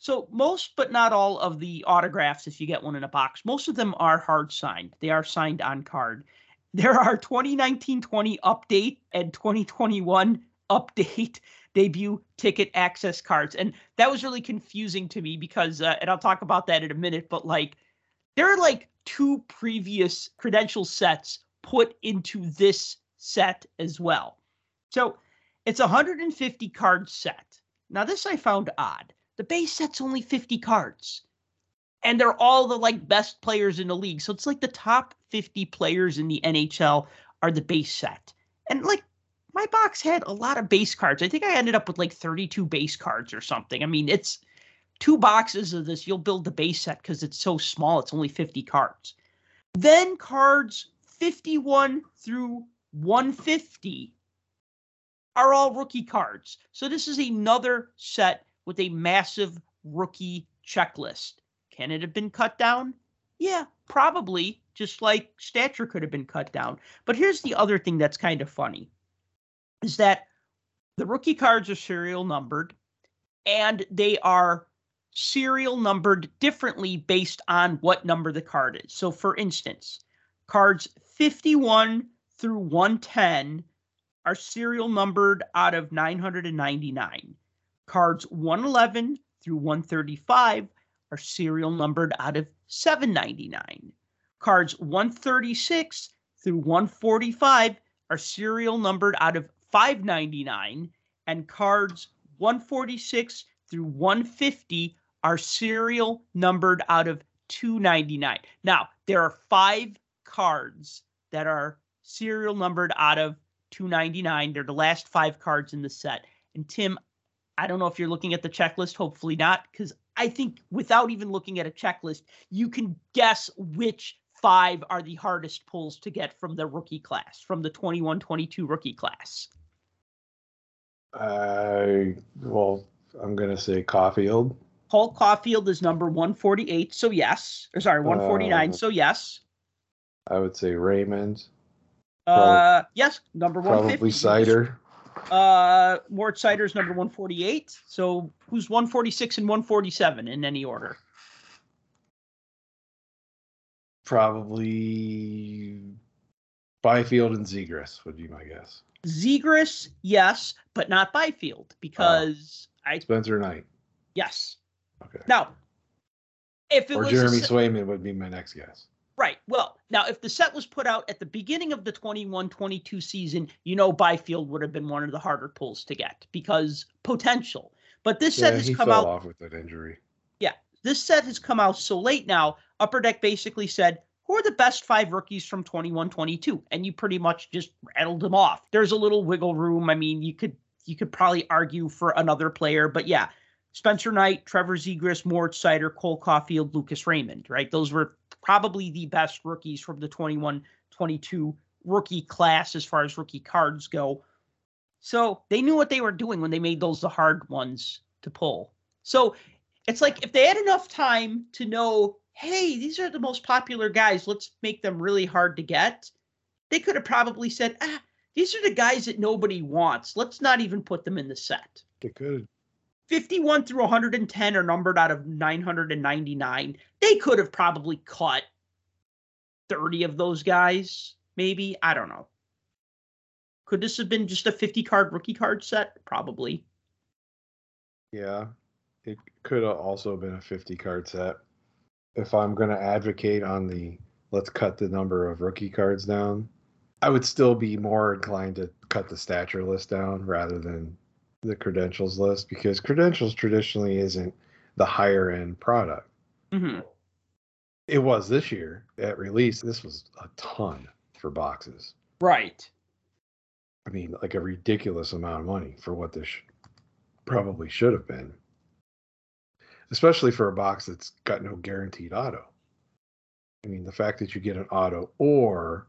So most, but not all, of the autographs, if you get one in a box, most of them are hard signed. They are signed on card. There are 2019-20 update and 2021 update debut ticket access cards. And that was really confusing to me because, uh, and I'll talk about that in a minute, but like there are like two previous credential sets put into this set as well. So it's a 150 card set. Now, this I found odd. The base set's only 50 cards. And they're all the like best players in the league. So it's like the top 50 players in the NHL are the base set. And like my box had a lot of base cards. I think I ended up with like 32 base cards or something. I mean, it's two boxes of this. You'll build the base set because it's so small. It's only 50 cards. Then cards 51 through 150 are all rookie cards. So this is another set with a massive rookie checklist. Can it have been cut down? Yeah, probably, just like stature could have been cut down. But here's the other thing that's kind of funny is that the rookie cards are serial numbered and they are serial numbered differently based on what number the card is. So for instance, cards 51 through 110 are serial numbered out of 999. Cards 111 through 135 are serial numbered out of 799. Cards 136 through 145 are serial numbered out of 599 and cards 146 through 150 are serial numbered out of 299. Now, there are 5 cards that are serial numbered out of 299. They're the last 5 cards in the set. And Tim, I don't know if you're looking at the checklist, hopefully not cuz I think without even looking at a checklist, you can guess which five are the hardest pulls to get from the rookie class, from the 21 22 rookie class. I well, I'm gonna say Caufield. Paul Caufield is number 148, so yes. Or sorry, 149, Uh, so yes. I would say Raymond. Uh, yes, number 150. Probably Seider. Uh, Mort Seider's number 148. So who's 146 and 147 in any order? Probably Byfield and Zegras would be my guess. Zegras, yes, but not Byfield because I Spencer Knight. yes. Okay. Now, if it Or was a Jeremy se- Swayman would be my next guess. Right, well, now if the set was put out at the beginning of the 21-22 season, you know Byfield would have been one of the harder pulls to get because potential. But this set Yeah, has he come fell out off with that injury. Yeah. This set has come out so late now. Upper Deck basically said, who are the best five rookies from 21 22? And you pretty much just rattled them off. There's a little wiggle room. I mean, you could you could probably argue for another player, but yeah, Spencer Knight, Trevor Zegras, Mort Seider, Cole Caufield, Lucas Raymond, right? Those were probably the best rookies from the 21 22 rookie class as far as rookie cards go. So they knew what they were doing when they made those the hard ones to pull. So it's like if they had enough time to know, hey, these are the most popular guys, let's make them really hard to get. They could have probably said, ah, these are the guys that nobody wants. Let's not even put them in the set. They could. 51 through 110 are numbered out of 999. They could have probably cut 30 of those guys, maybe. I don't know. Could this have been just a 50 card rookie card set? Probably. Yeah. It could have also been a 50 card set. If I'm going to advocate on the let's cut the number of rookie cards down, I would still be more inclined to cut the stature list down rather than the credentials list because credentials traditionally isn't the higher end product. hmm It was this year at release. This was a ton for boxes. Right. I mean, like a ridiculous amount of money for what this sh- probably should have been, especially for a box that's got no guaranteed auto. I mean, the fact that you get an auto or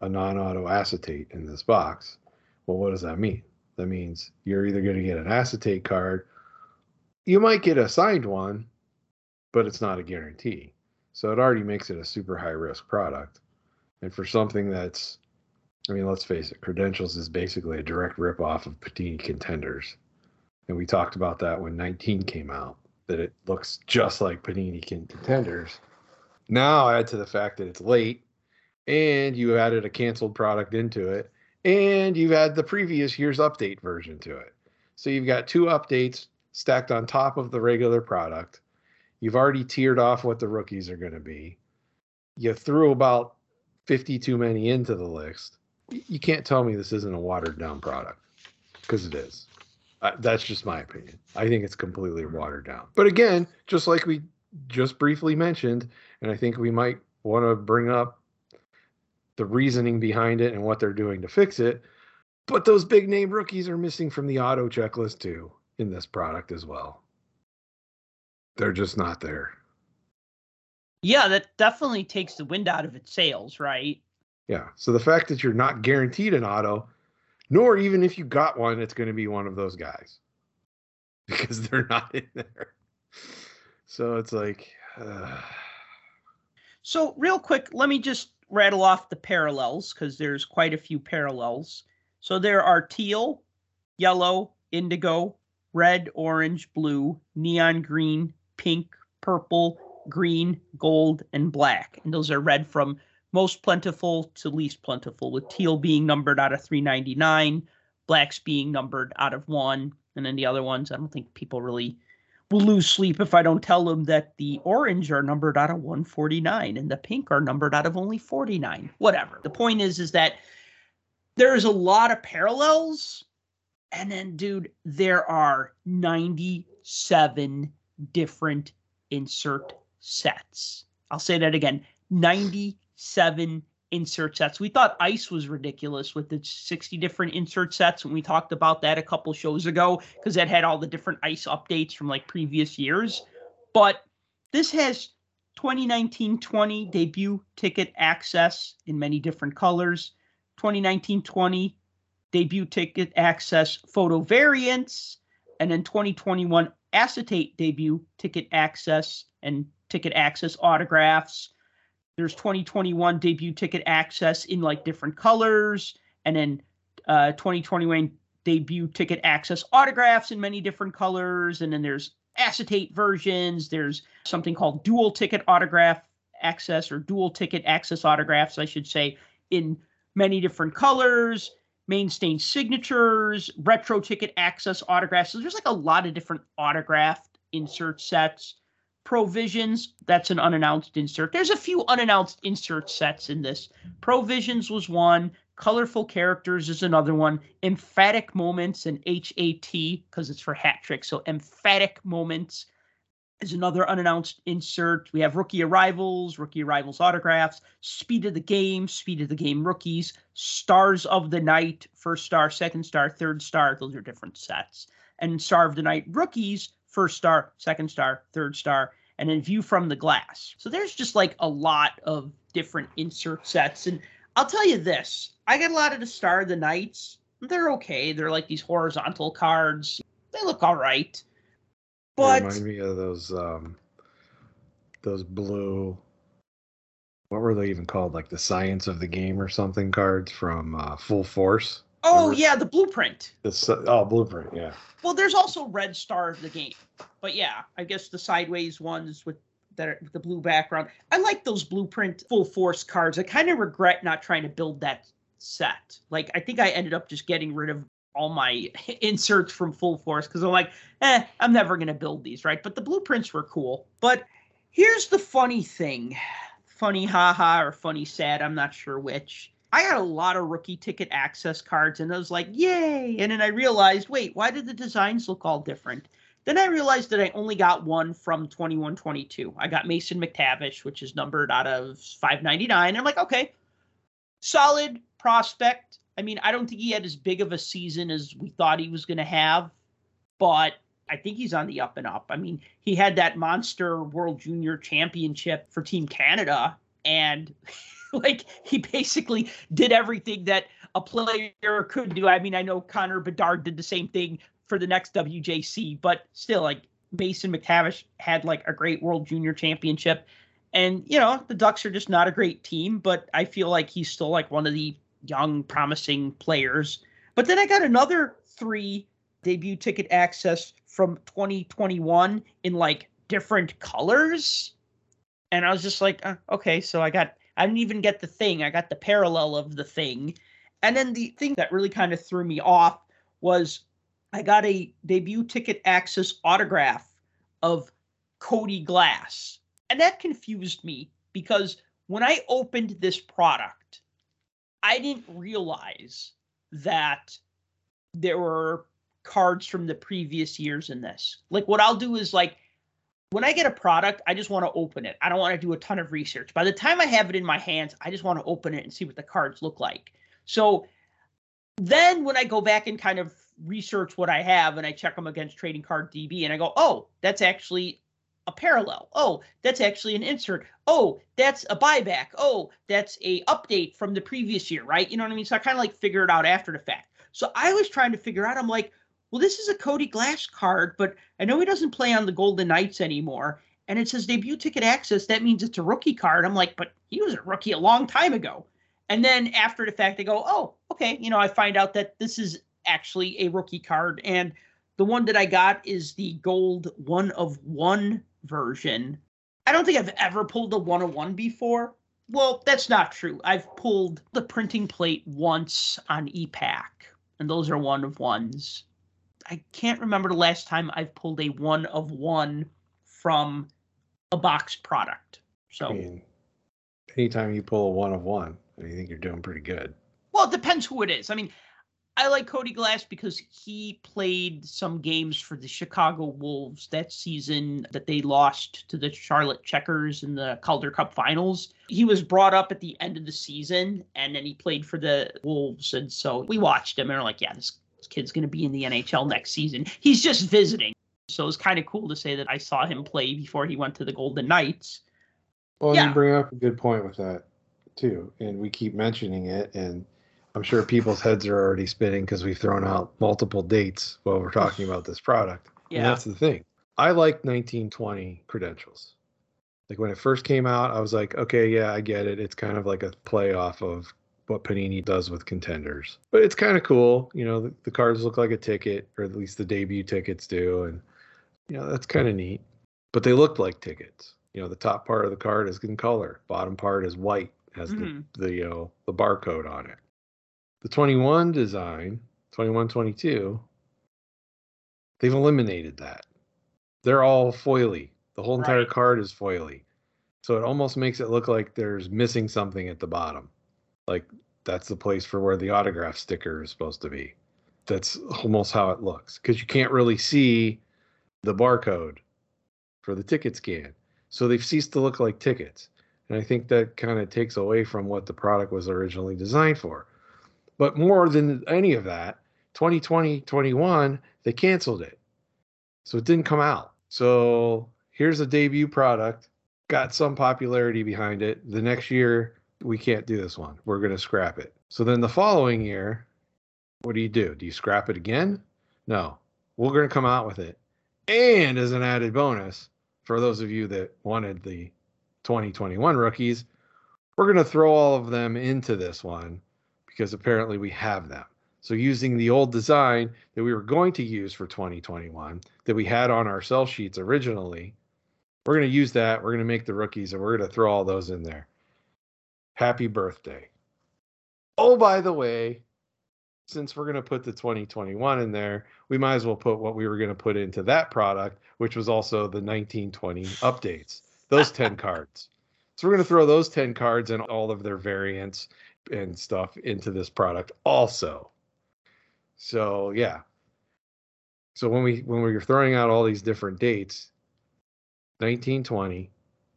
a non auto acetate in this box, well, what does that mean? That means you're either going to get an acetate card, you might get a signed one, but it's not a guarantee. So it already makes it a super high risk product. And for something that's I mean, let's face it, Credentials is basically a direct ripoff of Panini Contenders. And we talked about that when 19 came out, that it looks just like Panini Contenders. Now add to the fact that it's late and you added a canceled product into it and you've had the previous year's update version to it. So you've got two updates stacked on top of the regular product. You've already tiered off what the rookies are going to be. You threw about 50 too many into the list. You can't tell me this isn't a watered down product because it is. Uh, that's just my opinion. I think it's completely watered down. But again, just like we just briefly mentioned, and I think we might want to bring up the reasoning behind it and what they're doing to fix it. But those big name rookies are missing from the auto checklist too in this product as well. They're just not there. Yeah, that definitely takes the wind out of its sails, right? Yeah. So the fact that you're not guaranteed an auto, nor even if you got one, it's going to be one of those guys because they're not in there. So it's like. Uh... So, real quick, let me just rattle off the parallels because there's quite a few parallels. So, there are teal, yellow, indigo, red, orange, blue, neon green, pink, purple, green, gold, and black. And those are read from most plentiful to least plentiful, with teal being numbered out of 399, blacks being numbered out of one, and then the other ones, I don't think people really will lose sleep if I don't tell them that the orange are numbered out of 149 and the pink are numbered out of only 49. Whatever. The point is, is that there's a lot of parallels. And then, dude, there are 97 different insert sets. I'll say that again 97 insert sets. We thought Ice was ridiculous with its 60 different insert sets when we talked about that a couple shows ago because that had all the different Ice updates from like previous years. But this has 2019 20 debut ticket access in many different colors, 2019 20 debut ticket access photo variants, and then 2021 acetate debut ticket access and ticket access autographs there's 2021 debut ticket access in like different colors, and then uh, 2021 debut ticket access autographs in many different colors, and then there's acetate versions. There's something called dual ticket autograph access or dual ticket access autographs, I should say, in many different colors. Main signatures, retro ticket access autographs. So there's like a lot of different autographed insert sets. Provisions, that's an unannounced insert. There's a few unannounced insert sets in this. Provisions was one. Colorful Characters is another one. Emphatic Moments and HAT, because it's for hat trick. So Emphatic Moments is another unannounced insert. We have Rookie Arrivals, Rookie Arrivals autographs, Speed of the Game, Speed of the Game rookies, Stars of the Night, first star, second star, third star. Those are different sets. And Star of the Night rookies first star, second star, third star, and then view from the glass. So there's just like a lot of different insert sets. And I'll tell you this I get a lot of the Star of the Nights. They're okay. They're like these horizontal cards. They look all right. But they remind me of those um those blue what were they even called? Like the science of the game or something cards from uh, Full Force. Oh Remember? yeah, the blueprint. The oh blueprint, yeah. Well, there's also Red Star of the game, but yeah, I guess the sideways ones with that are, the blue background. I like those blueprint full force cards. I kind of regret not trying to build that set. Like I think I ended up just getting rid of all my inserts from full force because I'm like, eh, I'm never gonna build these, right? But the blueprints were cool. But here's the funny thing. Funny haha or funny sad, I'm not sure which I had a lot of rookie ticket access cards and I was like, yay. And then I realized, wait, why did the designs look all different? Then I realized that I only got one from 2122. I got Mason McTavish, which is numbered out of 599. I'm like, okay, solid prospect. I mean, I don't think he had as big of a season as we thought he was going to have, but I think he's on the up and up. I mean, he had that monster World Junior Championship for Team Canada, and like he basically did everything that a player could do. I mean, I know Connor Bedard did the same thing for the next WJC, but still, like Mason McTavish had like a great World Junior Championship. And, you know, the Ducks are just not a great team, but I feel like he's still like one of the young, promising players. But then I got another three debut ticket access from 2021 in like different colors. And I was just like, uh, okay, so I got I didn't even get the thing. I got the parallel of the thing. And then the thing that really kind of threw me off was I got a debut ticket access autograph of Cody Glass. And that confused me because when I opened this product, I didn't realize that there were cards from the previous years in this. Like what I'll do is like when I get a product, I just want to open it. I don't want to do a ton of research. By the time I have it in my hands, I just want to open it and see what the cards look like. So then when I go back and kind of research what I have and I check them against Trading Card DB and I go, oh, that's actually a parallel. Oh, that's actually an insert. Oh, that's a buyback. Oh, that's a update from the previous year, right? You know what I mean? So I kind of like figure it out after the fact. So I was trying to figure out, I'm like, well, this is a Cody Glass card, but I know he doesn't play on the Golden Knights anymore. And it says debut ticket access. That means it's a rookie card. I'm like, but he was a rookie a long time ago. And then after the fact, they go, oh, okay. You know, I find out that this is actually a rookie card. And the one that I got is the gold one of one version. I don't think I've ever pulled a one of one before. Well, that's not true. I've pulled the printing plate once on e-Pack, and those are one of ones. I can't remember the last time I've pulled a one of one from a box product. So, I mean, anytime you pull a one of one, I think you're doing pretty good. well, it depends who it is. I mean, I like Cody Glass because he played some games for the Chicago Wolves that season that they lost to the Charlotte Checkers in the Calder Cup Finals. He was brought up at the end of the season and then he played for the Wolves. And so we watched him and we're like, yeah, this this kid's going to be in the NHL next season. He's just visiting. So it's kind of cool to say that I saw him play before he went to the Golden Knights. Well, Yeah. you bring up a good point with that too, and we keep mentioning it, and I'm sure people's heads are already spinning because we've thrown out multiple dates while we're talking about this product. And Yeah. that's the thing. I like 1920 credentials. Like when it first came out, I was like, okay, yeah, I get it. It's kind of like a play off of what Panini does with contenders. But it's kind of cool. You know, the, the cards look like a ticket, or at least the debut tickets do. And, you know, that's kind of neat. But they look like tickets. You know, the top part of the card is in color, bottom part is white, has Mhm. the, the, you know, the barcode on it. The 21 design, 21, 22, they've eliminated that. They're all foily. The whole entire Right. card is foily. So it almost makes it look like there's missing something at the bottom. Like that's the place for where the autograph sticker is supposed to be. That's almost how it looks because you can't really see the barcode for the ticket scan. So they've ceased to look like tickets. And I think that kind of takes away from what the product was originally designed for. But more than any of that, 2020 21, they canceled it. So it didn't come out. So here's a debut product, got some popularity behind it. The next year, we can't do this one. We're going to scrap it. So then the following year, what do you do? Do you scrap it again? No. We're going to come out with it. And as an added bonus, for those of you that wanted the 2021 rookies, we're going to throw all of them into this one because apparently we have them. So using the old design that we were going to use for 2021 that we had on our sell sheets originally, we're going to use that. We're going to make the rookies and we're going to throw all those in there. Happy birthday. Oh, by the way, since we're going to put the 2021 in there, we might as well put what we were going to put into that product, which was also the 1920 updates, those 10 cards. So we're going to throw those 10 cards and all of their variants and stuff into this product also. So yeah. So when we when we were throwing out all these different dates, 1920,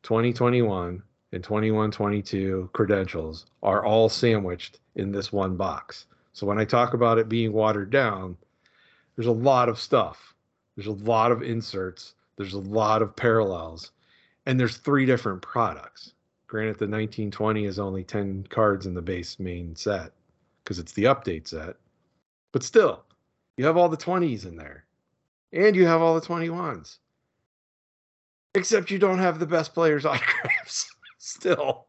2021, and 2122 credentials are all sandwiched in this one box. So when I talk about it being watered down, there's a lot of stuff. There's a lot of inserts. There's a lot of parallels. And there's three different products. Granted, the 1920 is only 10 cards in the base main set because it's the update set. But still, you have all the 20s in there. And you have all the 21s. Except you don't have the best players' autographs still.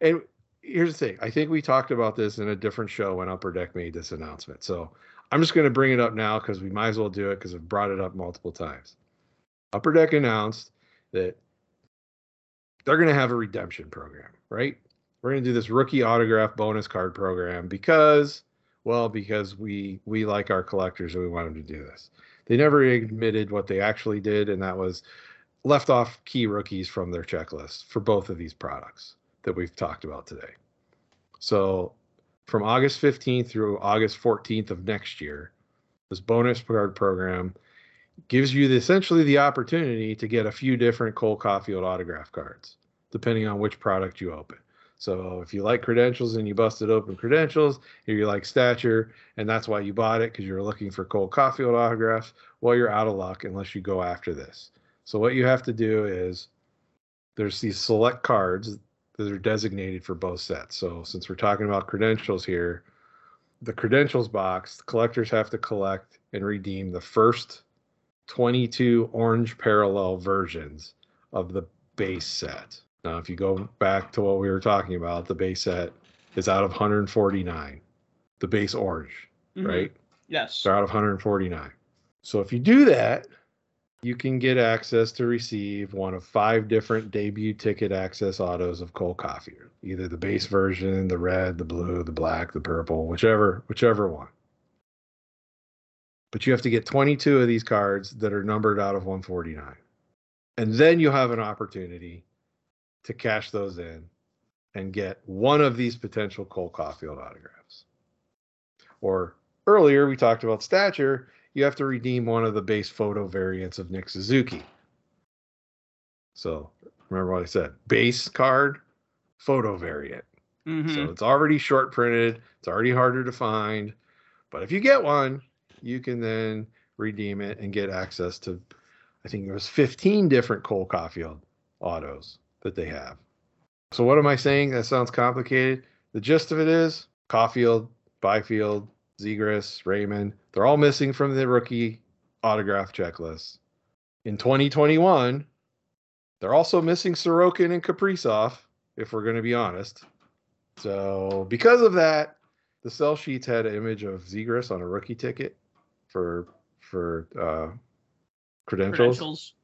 And here's the thing I think we talked about this in a different show when Upper Deck made this announcement. So I'm just going to bring it up now because we might as well do it because I've brought it up multiple times. Upper Deck announced that they're going to have a redemption program, right? We're going to do this rookie autograph bonus card program because Well, because we we like our collectors and we want them to do this. They never admitted what they actually did, and that was left off key rookies from their checklist for both of these products that we've talked about today. So from August 15th through August 14th of next year, this bonus card program gives you the, essentially the opportunity to get a few different Cole Caufield autograph cards, depending on which product you open. So if you like credentials and you busted open credentials, or you like stature, and that's why you bought it because you're looking for Cole Caufield autographs, well, you're out of luck unless you go after this. So what you have to do is there's these select cards that are designated for both sets. So since we're talking about credentials here, the credentials box, the collectors have to collect and redeem the first 22 orange parallel versions of the base set. Now, if you go back to what we were talking about, the base set is out of 149, the base orange, Mhm. right? Yes. They're out of 149. So if you do that, you can get access to receive one of five different debut ticket access autos of Cole Caufield. Either the base version, the red, the blue, the black, the purple, whichever, whichever one. But you have to get 22 of these cards that are numbered out of 149. And then you have an opportunity to cash those in and get one of these potential Cole Caufield autographs. Or earlier we talked about stature, you have to redeem one of the base photo variants of Nick Suzuki. So remember what I said base card, photo variant. Mhm. So it's already short printed, it's already harder to find. But if you get one, you can then redeem it and get access to, I think there was 15 different Cole Caufield autos that they have. So what am I saying? That sounds complicated. The gist of it is Caufield, Byfield, Zegras, Raymond, they're all missing from the rookie autograph checklist. In 2021, they're also missing Sorokin and Kaprizov, if we're going to be honest. So because of that, the sell sheets had an image of Zegras on a rookie ticket for for uh, credentials. Credentials.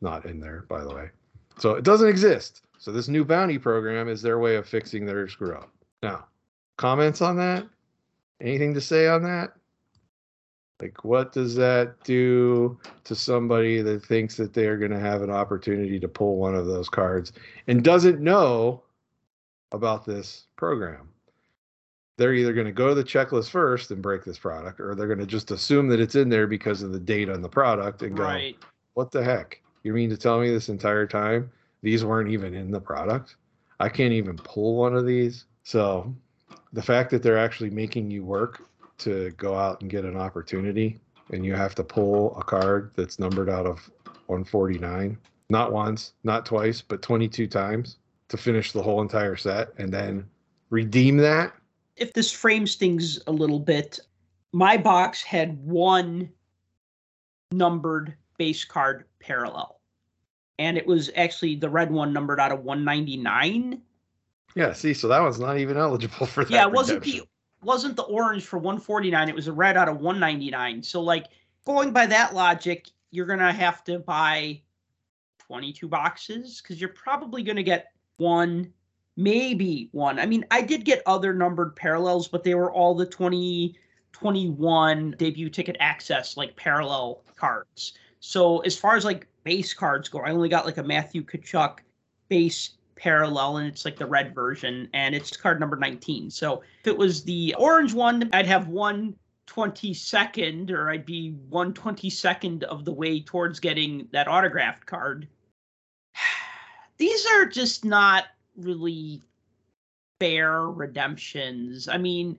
Not in there, by the way. So it doesn't exist. So this new bounty program is their way of fixing their screw up. Now, comments on that? Anything to say on that? Like, what does that do to somebody that thinks that they're going to have an opportunity to pull one of those cards and doesn't know about this program? They're either going to go to the checklist first and break this product, or they're going to just assume that it's in there because of the date on the product and go, Right. what the heck? You mean to tell me this entire time these weren't even in the product? I can't even pull one of these. So the fact that they're actually making you work to go out and get an opportunity and you have to pull a card that's numbered out of 149, not once, not twice, but 22 times to finish the whole entire set and then redeem that. If this frames things a little bit, my box had one numbered base card parallel. And it was actually the red one numbered out of 199. Yeah, see, so that one's not even eligible for that. yeah, it wasn't redemption. the wasn't the orange for 149. It was a red out of 199. So like going by that logic, you're gonna have to buy 22 boxes because you're probably gonna get one, maybe one. I mean, I did get other numbered parallels, but they were all the 2021 debut ticket access like parallel cards. So as far as like base cards go, I only got like a Matthew Tkachuk base parallel and it's like the red version and it's card number 19 so if it was the orange one i'd have one 22nd or i'd be one 22nd of the way towards getting that autographed card. These are just not really fair redemptions. I mean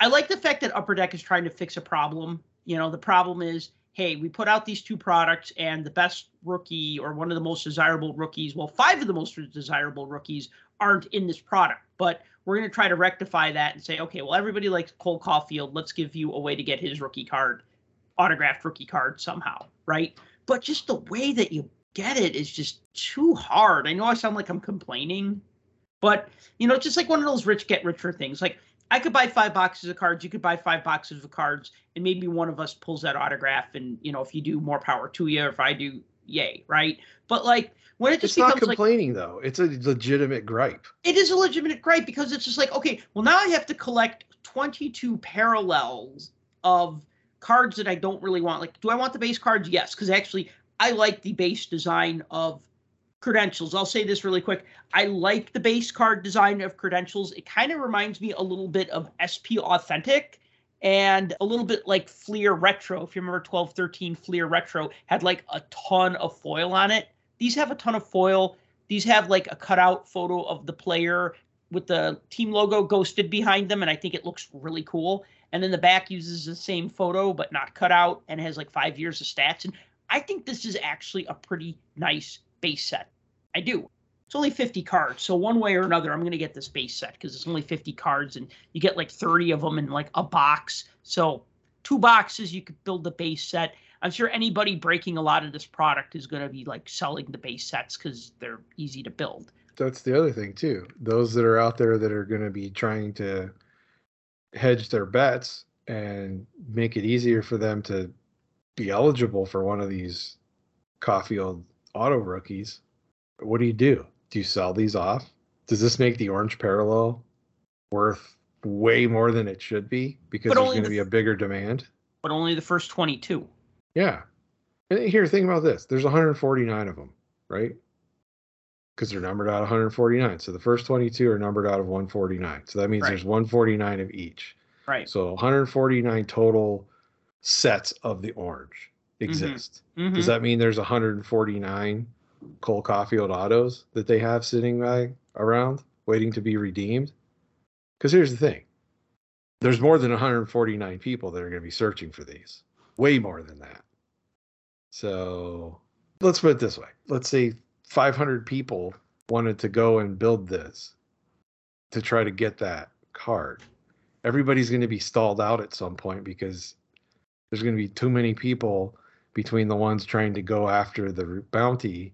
i like the fact that upper deck is trying to fix a problem. You know the problem is hey, we put out these two products and the best rookie or one of the most desirable rookies, well, five of the most desirable rookies aren't in this product. But we're going to try to rectify that and say, okay, well, everybody likes Cole Caufield. Let's give you a way to get his rookie card, autographed rookie card somehow, right? But just the way that you get it is just too hard. I know I sound like I'm complaining, but you know, just like one of those rich get richer things. Like I could buy five boxes of cards. You could buy five boxes of cards, and maybe one of us pulls that autograph. And you know, if you do, more power to you. If I do, yay, right? But like when it just It's not becomes like complaining though. It's a legitimate gripe. it is a legitimate gripe because it's just like, okay, well now I have to collect 22 parallels of cards that I don't really want. Like, do I want the base cards? Yes, because actually I like the base design of credentials. I'll say this really quick. I like the base card design of credentials. It kind of reminds me a little bit of SP Authentic and a little bit like Fleer Retro. If you remember 1213 Fleer Retro had like a ton of foil on it. These have a ton of foil. These have like a cutout photo of the player with the team logo ghosted behind them, and I think it looks really cool. And then the back uses the same photo but not cut out and has like five years of stats. And I think this is actually a pretty nice base set. I do. It's only 50 cards, so one way or another, I'm going to get this base set because it's only 50 cards and you get like 30 of them in like a box. So two boxes, you could build the base set. I'm sure anybody breaking a lot of this product is going to be like selling the base sets because they're easy to build. That's the other thing too. Those that are out there that are going to be trying to hedge their bets and make it easier for them to be eligible for one of these Caufield auto rookies. What do you do? Do you sell these off? Does this make the orange parallel worth way more than it should be because But there's going the to be a bigger demand? But only the first 22. Yeah. And here, think about this. There's 149 of them, right? Because they're numbered out of 149. So the first 22 are numbered out of 149. So that means Right. there's 149 of each. Right. So 149 total sets of the orange exist. Mhm. Does that mean there's 149 Cole Caufield autos that they have sitting by around waiting to be redeemed? Because here's the thing there's more than 149 people that are going to be searching for these, way more than that. So let's put it this way let's say 500 people wanted to go and build this to try to get that card. Everybody's going to be stalled out at some point because there's going to be too many people between the ones trying to go after the bounty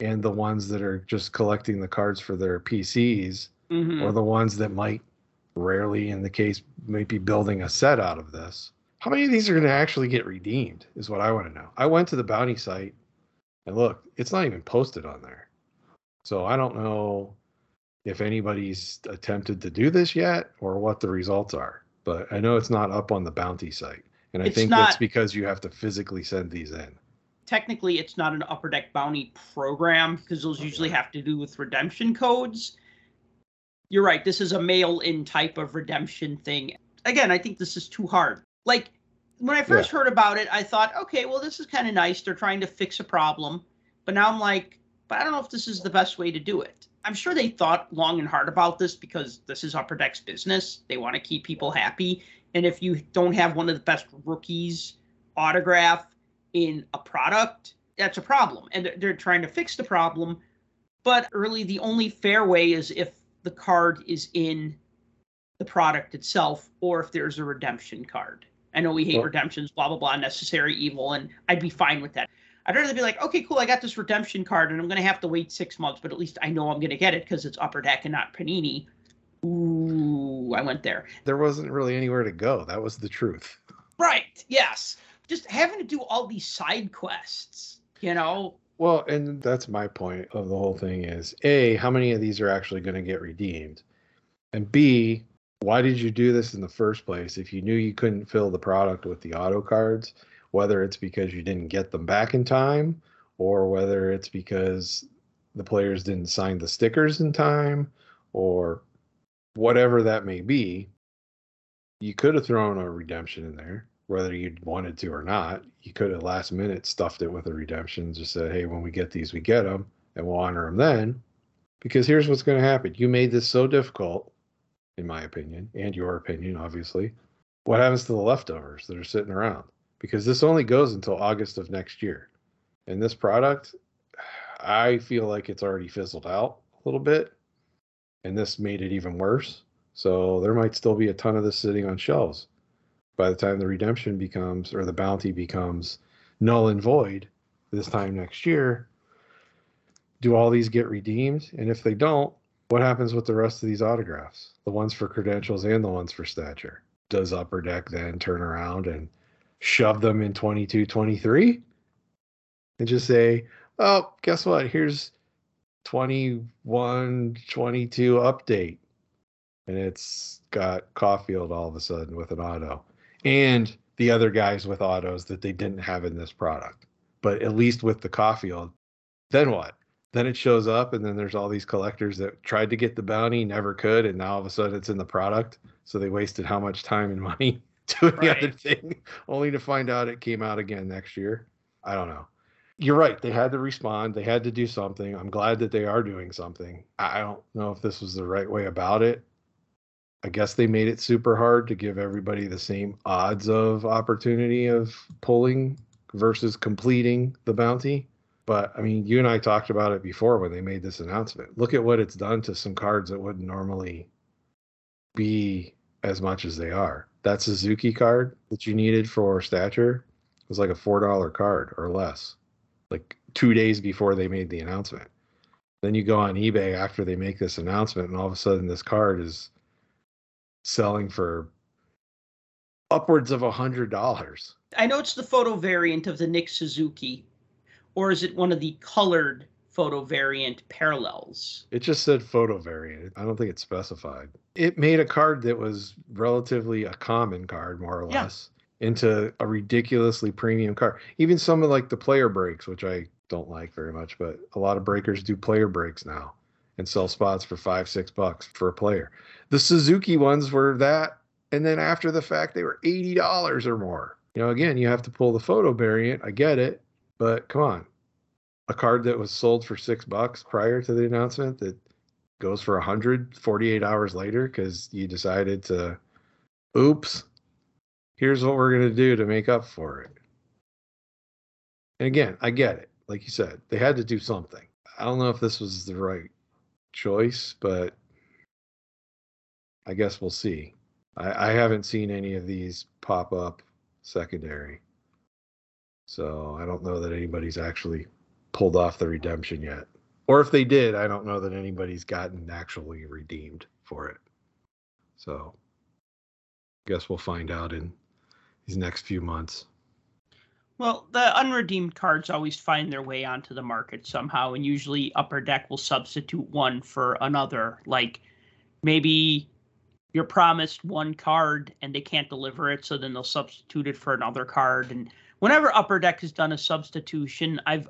and the ones that are just collecting the cards for their PCs Mhm. or the ones that might rarely in the case might be building a set out of this. How many of these are going to actually get redeemed is what I want to know. I went to the bounty site and look, it's not even posted on there. So I don't know if anybody's attempted to do this yet or what the results are. But I know it's not up on the bounty site. And I It's think that's because you have to physically send these in. technically it's not an upper deck bounty program because those usually have to do with redemption codes. You're right this is a mail in type of redemption thing. Again i think this is too hard. Like when i first heard about it i thought okay well this is kind of nice they're trying to fix a problem. But now i'm like but i don't know if this is the best way to do it. I'm sure they thought long and hard about this because this is upper deck's business. They want to keep people happy and if you don't have one of the best rookies autograph in a product, that's a problem. And they're, trying to fix the problem. But really, the only fair way is if the card is in the product itself or if there's a redemption card. I know we hate Well- redemptions, blah, blah, blah, necessary evil, and I'd be fine with that. I'd rather be like, okay, cool, I got this redemption card and I'm going to have to wait six months, but at least I know I'm going to get it because it's Upper Deck and not Panini. Ooh, I went there. There wasn't really anywhere to go. That was the truth. Right. Yes. Just having to do all these side quests, you know? Well, and that's my point of the whole thing is A, how many of these are actually going to get redeemed? And B, why did you do this in the first place if you knew you couldn't fill the product with the auto cards, whether it's because you didn't get them back in time or whether it's because the players didn't sign the stickers in time or whatever that may be, you could have thrown a redemption in there, whether you wanted to or not. You could have last minute stuffed it with a redemption, just said, hey, when we get these, we get them and we'll honor them then. Because here's what's going to happen. You made this so difficult, in my opinion, and your opinion, obviously. What happens to the leftovers that are sitting around? Because this only goes until August of next year. And this product, I feel like it's already fizzled out a little bit. And this made it even worse. So there might still be a ton of this sitting on shelves by the time the redemption becomes or the bounty becomes null and void this time next year. Do all these get redeemed? And if they don't, what happens with the rest of these autographs? The ones for credentials and the ones for stature? Does Upper Deck then turn around and shove them in 22 23 and just say, oh, guess what? Here's 21 22 update. and it's got Caufield all of a sudden with an auto, and the other guys with autos that they didn't have in this product. But at least with the Caufield, then what? Then it shows up, and then there's all these collectors that tried to get the bounty, never could, and now all of a sudden it's in the product. So they wasted how much time and money doing the other thing, only to find out it came out again next year. I don't know. You're right. They had to respond. They had to do something. I'm glad that they are doing something. I don't know if this was the right way about it. I guess they made it super hard to give everybody the same odds of opportunity of pulling versus completing the bounty. But I mean, you and I talked about it before when they made this announcement. Look at what it's done to some cards that wouldn't normally be as much as they are. That Suzuki card that you needed for stature was like a four dollar card or less, like two days before they made the announcement. Then you go on eBay after they make this announcement, and all of a sudden this card is selling for upwards of a hundred dollars. I know it's the photo variant of the Nick Suzuki, or is it one of the colored photo variant parallels? It just said photo variant. I don't think it's specified. It made a card that was relatively a common card, more or Yeah. less, into a ridiculously premium car. Even some of like the player breaks, which I don't like very much, but a lot of breakers do player breaks now and sell spots for five, six bucks for a player. The Suzuki ones were that, and then after the fact, they were eighty dollars or more. You know, again, you have to pull the photo variant. I get it, but come on, a card that was sold for six bucks prior to the announcement that goes for 148 hours later because you decided to oops here's what we're going to do to make up for it. And again i get it. Like you said they had to do something. I don't know if this was the right choice but i guess we'll see. I, I haven't seen any of these pop up secondary. So i don't know that anybody's actually pulled off the redemption yet. Or if they did, I don't know that anybody's gotten actually redeemed for it. So guess we'll find out in these next few months. Well, the unredeemed cards always find their way onto the market somehow, and usually Upper Deck will substitute one for another. Like maybe you're promised one card and they can't deliver it, so then they'll substitute it for another card. And whenever Upper Deck has done a substitution, I've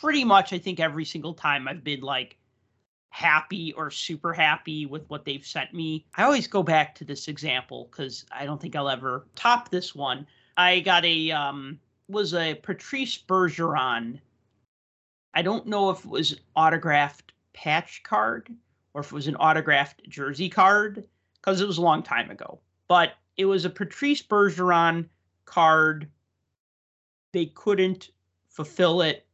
pretty much, I think, every single time I've been like happy or super happy with what they've sent me. I always go back to this example because I don't think I'll ever top this one. I got a um was a Patrice Bergeron. I don't know if it was autographed patch card or if it was an autographed jersey card because it was a long time ago. But it was a Patrice Bergeron card. They couldn't fulfill it.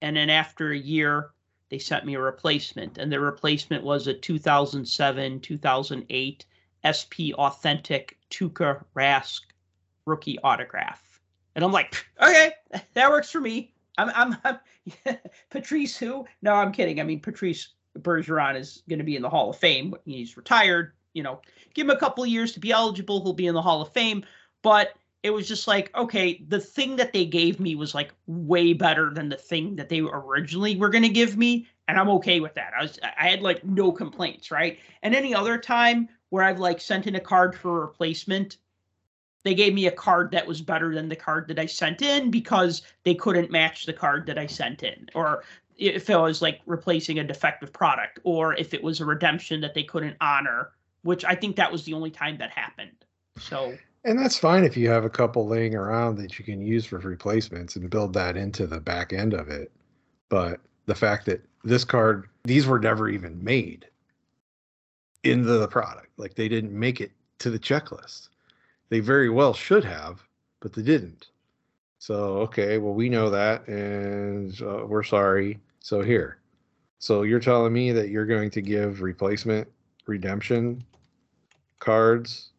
And then after a year, they sent me a replacement. And the replacement was a 2007 2008 SP Authentic Tuukka Rask rookie autograph. And I'm like, okay, that works for me. I'm, I'm, I'm Patrice who? No, I'm kidding. I mean, Patrice Bergeron is going to be in the Hall of Fame. He's retired. You know, give him a couple of years to be eligible. He'll be in the Hall of Fame. But it was just like, okay, the thing that they gave me was like way better than the thing that they originally were going to give me. And I'm okay with that. I was, I had like no complaints, right? And any other time where I've like sent in a card for a replacement, they gave me a card that was better than the card that I sent in because they couldn't match the card that I sent in. Or if it was like replacing a defective product, or if it was a redemption that they couldn't honor, which I think that was the only time that happened. So And that's fine if you have a couple laying around that you can use for replacements and build that into the back end of it. But the fact that this card, these were never even made into the product, like they didn't make it to the checklist. They very well should have, but they didn't. So, okay, well, we know that and uh, we're sorry. So, here. So, you're telling me that you're going to give replacement redemption cards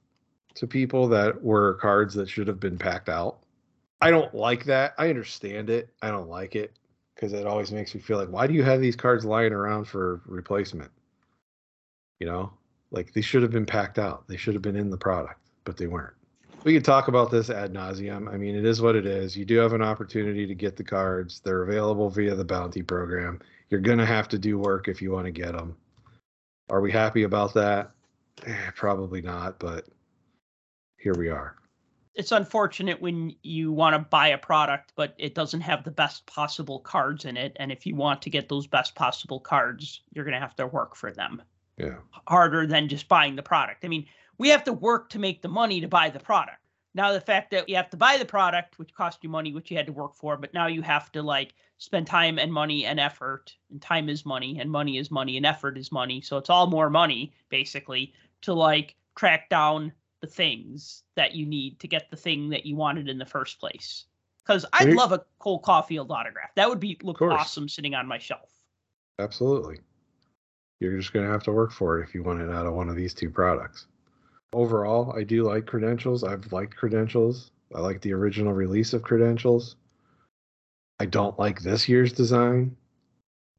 to people that were cards that should have been packed out. I don't like that. I understand it. I don't like it because it always makes me feel like, why do you have these cards lying around for replacement? You know, like they should have been packed out. They should have been in the product, but they weren't. We could talk about this ad nauseum. I mean, it is what it is. You do have an opportunity to get the cards. They're available via the bounty program. You're going to have to do work if you want to get them. Are we happy about that? Eh, probably not, but here we are. It's unfortunate when you want to buy a product, but it doesn't have the best possible cards in it. And if you want to get those best possible cards, you're going to have to work for them Yeah. harder than just buying the product. I mean, we have to work to make the money to buy the product. Now, the fact that you have to buy the product, which cost you money, which you had to work for, but now you have to like spend time and money and effort, and time is money, and money is money, and effort is money. So it's all more money, basically, to like track down the things that you need to get the thing that you wanted in the first place. Because I'd love a Cole Caufield autograph. That would be look awesome sitting on my shelf. Absolutely. You're just going to have to work for it if you want it out of one of these two products. Overall, I do like credentials. I've liked credentials. I like the original release of credentials. I don't like this year's design.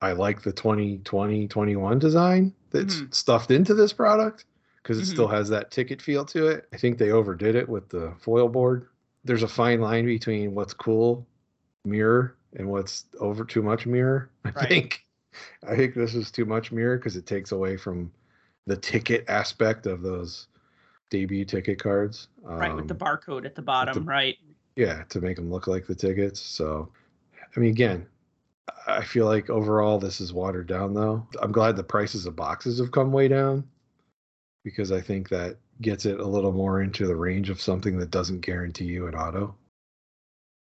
I like the 2020 21 design that's Mhm. stuffed into this product because it Mhm. still has that ticket feel to it. I think they overdid it with the foil board. There's a fine line between what's cool mirror and what's over too much mirror. I Right. think I think this is too much mirror because it takes away from the ticket aspect of those debut ticket cards. right, with the Um, barcode at the bottom, right? yeah, to make them look like the tickets. So, I mean, again, I feel like overall this is watered down though. I'm glad the prices of boxes have come way down because I think that gets it a little more into the range of something that doesn't guarantee you an auto.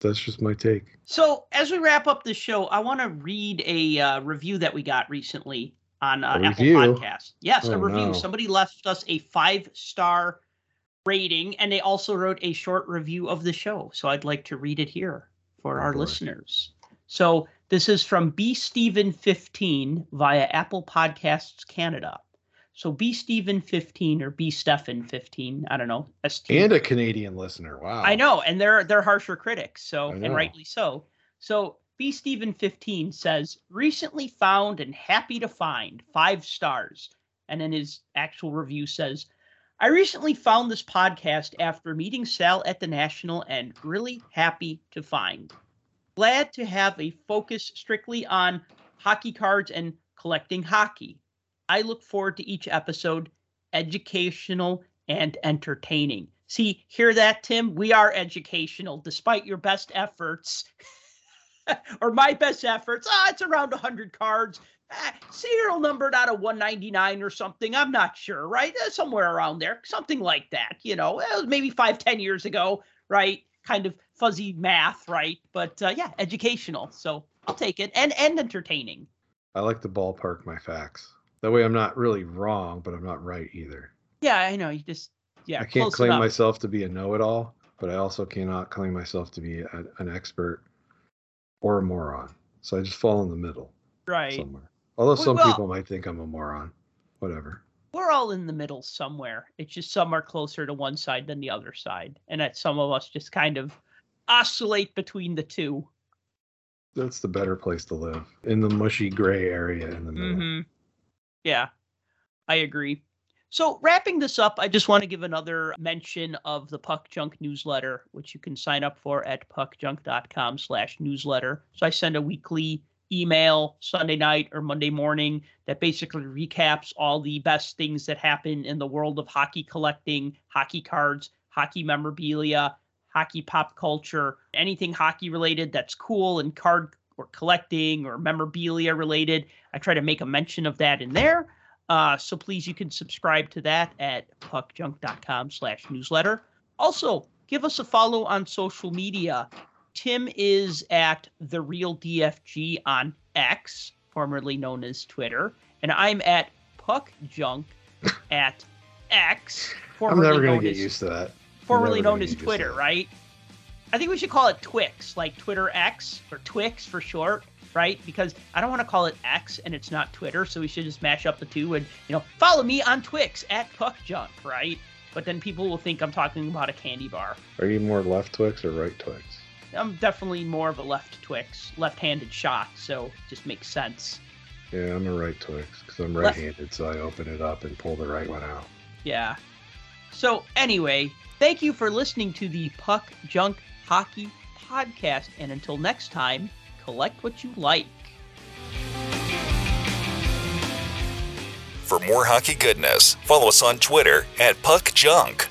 That's just my take. So as we wrap up the show, I want to read a uh, review that we got recently on uh, Apple? Podcast. Yes, a Oh, review. no. Somebody left us a five star rating, and they also wrote a short review of the show. So I'd like to read it here for Oh, our boy. listeners. So this is from B Steven 15 via Apple Podcasts Canada. So B Stephen 15 or B Stefan 15, I don't know. ST And a Canadian listener. Wow. I know, and they're they're harsher critics, so and rightly so. So B Stephen 15 says, recently found and happy to find five stars. And then his actual review says, I recently found this podcast after meeting Sal at the National and really happy to find. Glad to have a focus strictly on hockey cards and collecting hockey. I look forward to each episode, educational and entertaining. See, hear that, Tim? We are educational despite your best efforts. or my best efforts. Ah, it's around 100 cards. Ah, serial numbered out of 199 or something. I'm not sure, right? Uh, somewhere around there. Something like that, you know, was maybe five, ten years ago, right? Kind of fuzzy math, right? But uh, yeah, educational. So I'll take it. And and entertaining. I like to ballpark my facts. That way I'm not really wrong, but I'm not right either. Yeah, I know. You just yeah. I can't claim enough. myself to be a know-it-all, but I also cannot claim myself to be a, an expert or a moron. So I just fall in the middle right. somewhere. Although some well- people might think I'm a moron. Whatever. we're all in the middle somewhere. It's just some are closer to one side than the other side, and that some of us just kind of oscillate between the two. That's the better place to live in the mushy gray area in the middle. hmm Yeah, I agree. So wrapping this up, I just want to give another mention of the Puck Junk newsletter, which you can sign up for at puckjunk.com slash newsletter. So I send a weekly email Sunday night or Monday morning that basically recaps all the best things that happen in the world of hockey collecting, hockey cards, hockey memorabilia, hockey pop culture, anything hockey related that's cool and card or collecting or memorabilia related. I try to make a mention of that in there. Uh, so please, you can subscribe to that at puckjunk.com slash newsletter. Also, give us a follow on social media. Tim is at the real DFG on X, formerly known as Twitter, and I'm at puckjunk at X, I'm never going to get used to that. formerly known as Twitter, right? I think we should call it Twix, like Twitter X or Twix for short, right? Because I don't want to call it X and it's not Twitter, so we should just mash up the two and you know follow me on Twix at Puck Junk, right? But then people will think I'm talking about a candy bar. Are you more left Twix or right Twix? I'm definitely more of a left Twix, left-handed shot, so it just makes sense. Yeah, I'm a right Twix because I'm right-handed, so I open it up and pull the right one out. Yeah. So anyway, thank you for listening to the Puck Junk Hockey Podcast, and until next time, collect what you like. for more hockey goodness. Follow us on Twitter at Puck Junk.